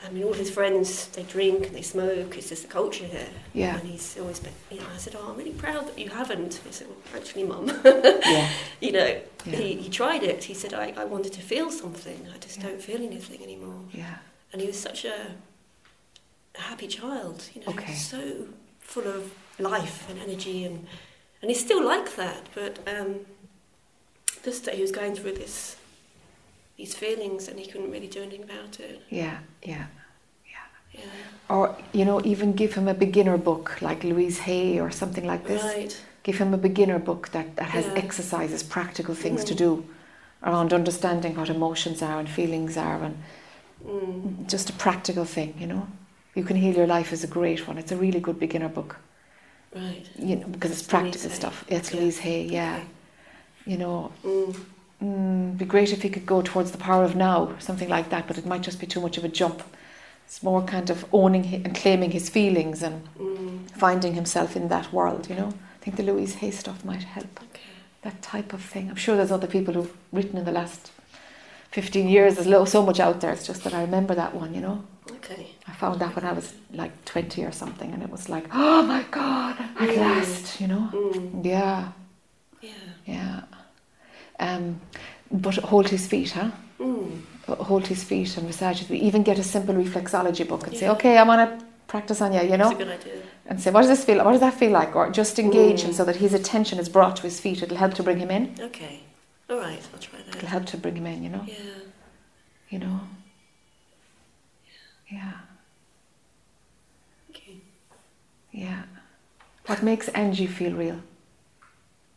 I mean, all his friends, they drink and they smoke. It's just the culture here. Yeah. And he's always been, you know, I said, oh, I'm really proud that you haven't. He said, well, actually, mum. Yeah. you know, Yeah. he, he tried it. He said, I, I wanted to feel something. I just don't feel anything anymore. Yeah. And he was such a, a happy child, you know, Okay. so full of life and energy, and and he's still like that. But um, just that he was going through this, these feelings, and he couldn't really do anything about it. Yeah. Yeah. Yeah, Or you know, even give him a beginner book like Louise Hay or something like this. right. Give him a beginner book that, that has Yeah. exercises, practical things to Mm. do around understanding what emotions are and feelings are, and Mm. just a practical thing. You know, you can heal your life is a great one. It's a really good beginner book. Right. You know, because it's Louise practical Hay. stuff. It's Yeah. Louise Hay. Yeah. Okay. You know, Mm. Mm, be great if he could go towards the power of now, something like that, but it might just be too much of a jump. It's more kind of owning and claiming his feelings and Mm. finding himself in that world, you know. I think the Louise Hay stuff might help. Okay. That type of thing. I'm sure there's other people who've written in the last 15 years. There's so much out there. It's just that I remember that one, you know. Okay. I found that when I was like 20 or something, and it was like, oh my God, at Mm. last, you know. Mm. Yeah, Yeah. yeah. Um, but hold his feet, huh? Mm. hold his feet and massage his feet. Even get a simple reflexology book and say, okay, I want to practice on you, you know? That's a good idea. And say, what does this feel? What does that feel like? Or just engage Mm. him so that his attention is brought to his feet. It'll help to bring him in. Okay. All right. I'll try that. It'll help to bring him in, you know? Yeah. You know? Yeah, Okay. yeah. What makes Angie feel real?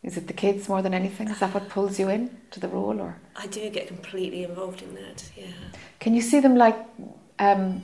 Is it the kids more than anything? Is that what pulls you in to the role, or I do get completely involved in that. Yeah. can you see them like um,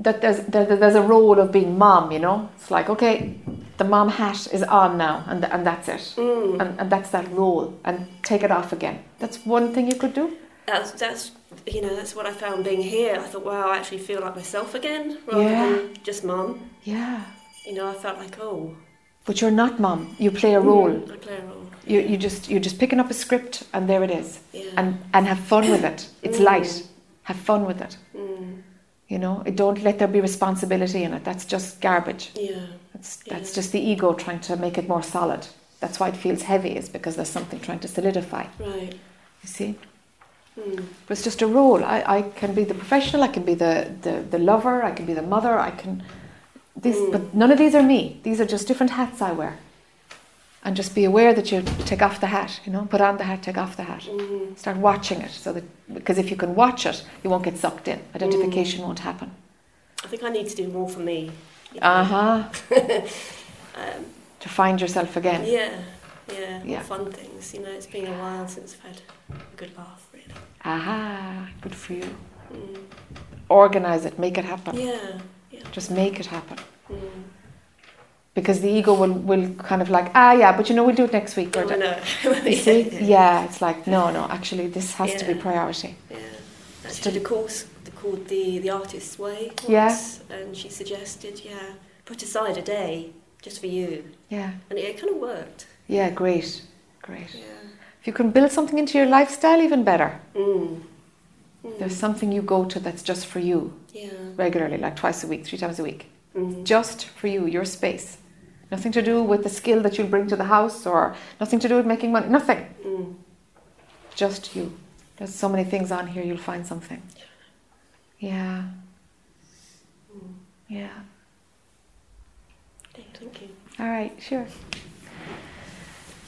that? There's there, there's a role of being mom. You know, it's like okay, the mom hat is on now, and and that's it, Mm. and and that's that role, and take it off again. That's one thing you could do. That's that's you know that's what I found being here. I thought, wow, I actually feel like myself again rather Yeah. than just mum. Yeah, You know, I felt like oh, but you're not mom. You play a role. mm, I play a role. You you just you're just picking up a script, and there it is, Yeah. and and have fun with it. It's Mm. light. Have fun with it. Mm, You know, don't let there be responsibility in it. That's just garbage. yeah. That's that's Yeah. just the ego trying to make it more solid. That's why it feels heavy, is because there's something trying to solidify. Right. You see? Mm. But it's just a role. I, I can be the professional, I can be the, the, the lover, I can be the mother, I can. These, Mm. But none of these are me. These are just different hats I wear. And just be aware that you take off the hat, you know, put on the hat, take off the hat. Mm. Start watching it so that, because if you can watch it, you won't get sucked in. Identification won't happen. I think I need to do more for me. Uh huh. Um, To find yourself again. yeah, yeah, Yeah. fun things. You know, it's been a while since I've had a good laugh, really. Aha, good for you. Mm. Organize it, make it happen. Yeah, yeah. Just make it happen. Mm. Because the ego will, will kind of like, ah, yeah, but you know, we'll do it next week. or Oh, I. You see? Yeah, it's like, no, no, actually, this has to be priority. Yeah. Actually, the course called the the Artist's Way. Once, Yeah. And she suggested, yeah, put aside a day just for you, Yeah, and it, kind of worked. yeah, great, great. Yeah. If you can build something into your lifestyle, even better. Mm. Mm. There's something you go to that's just for you Yeah. regularly, like twice a week, three times a week. Mm. Just for you, your space. Nothing to do with the skill that you'll bring to the house or nothing to do with making money. Nothing. Mm. Just you. There's so many things on here, you'll find something. Yeah. Mm. Yeah. Thank you. All right, sure.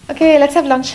Okay, let's have lunch.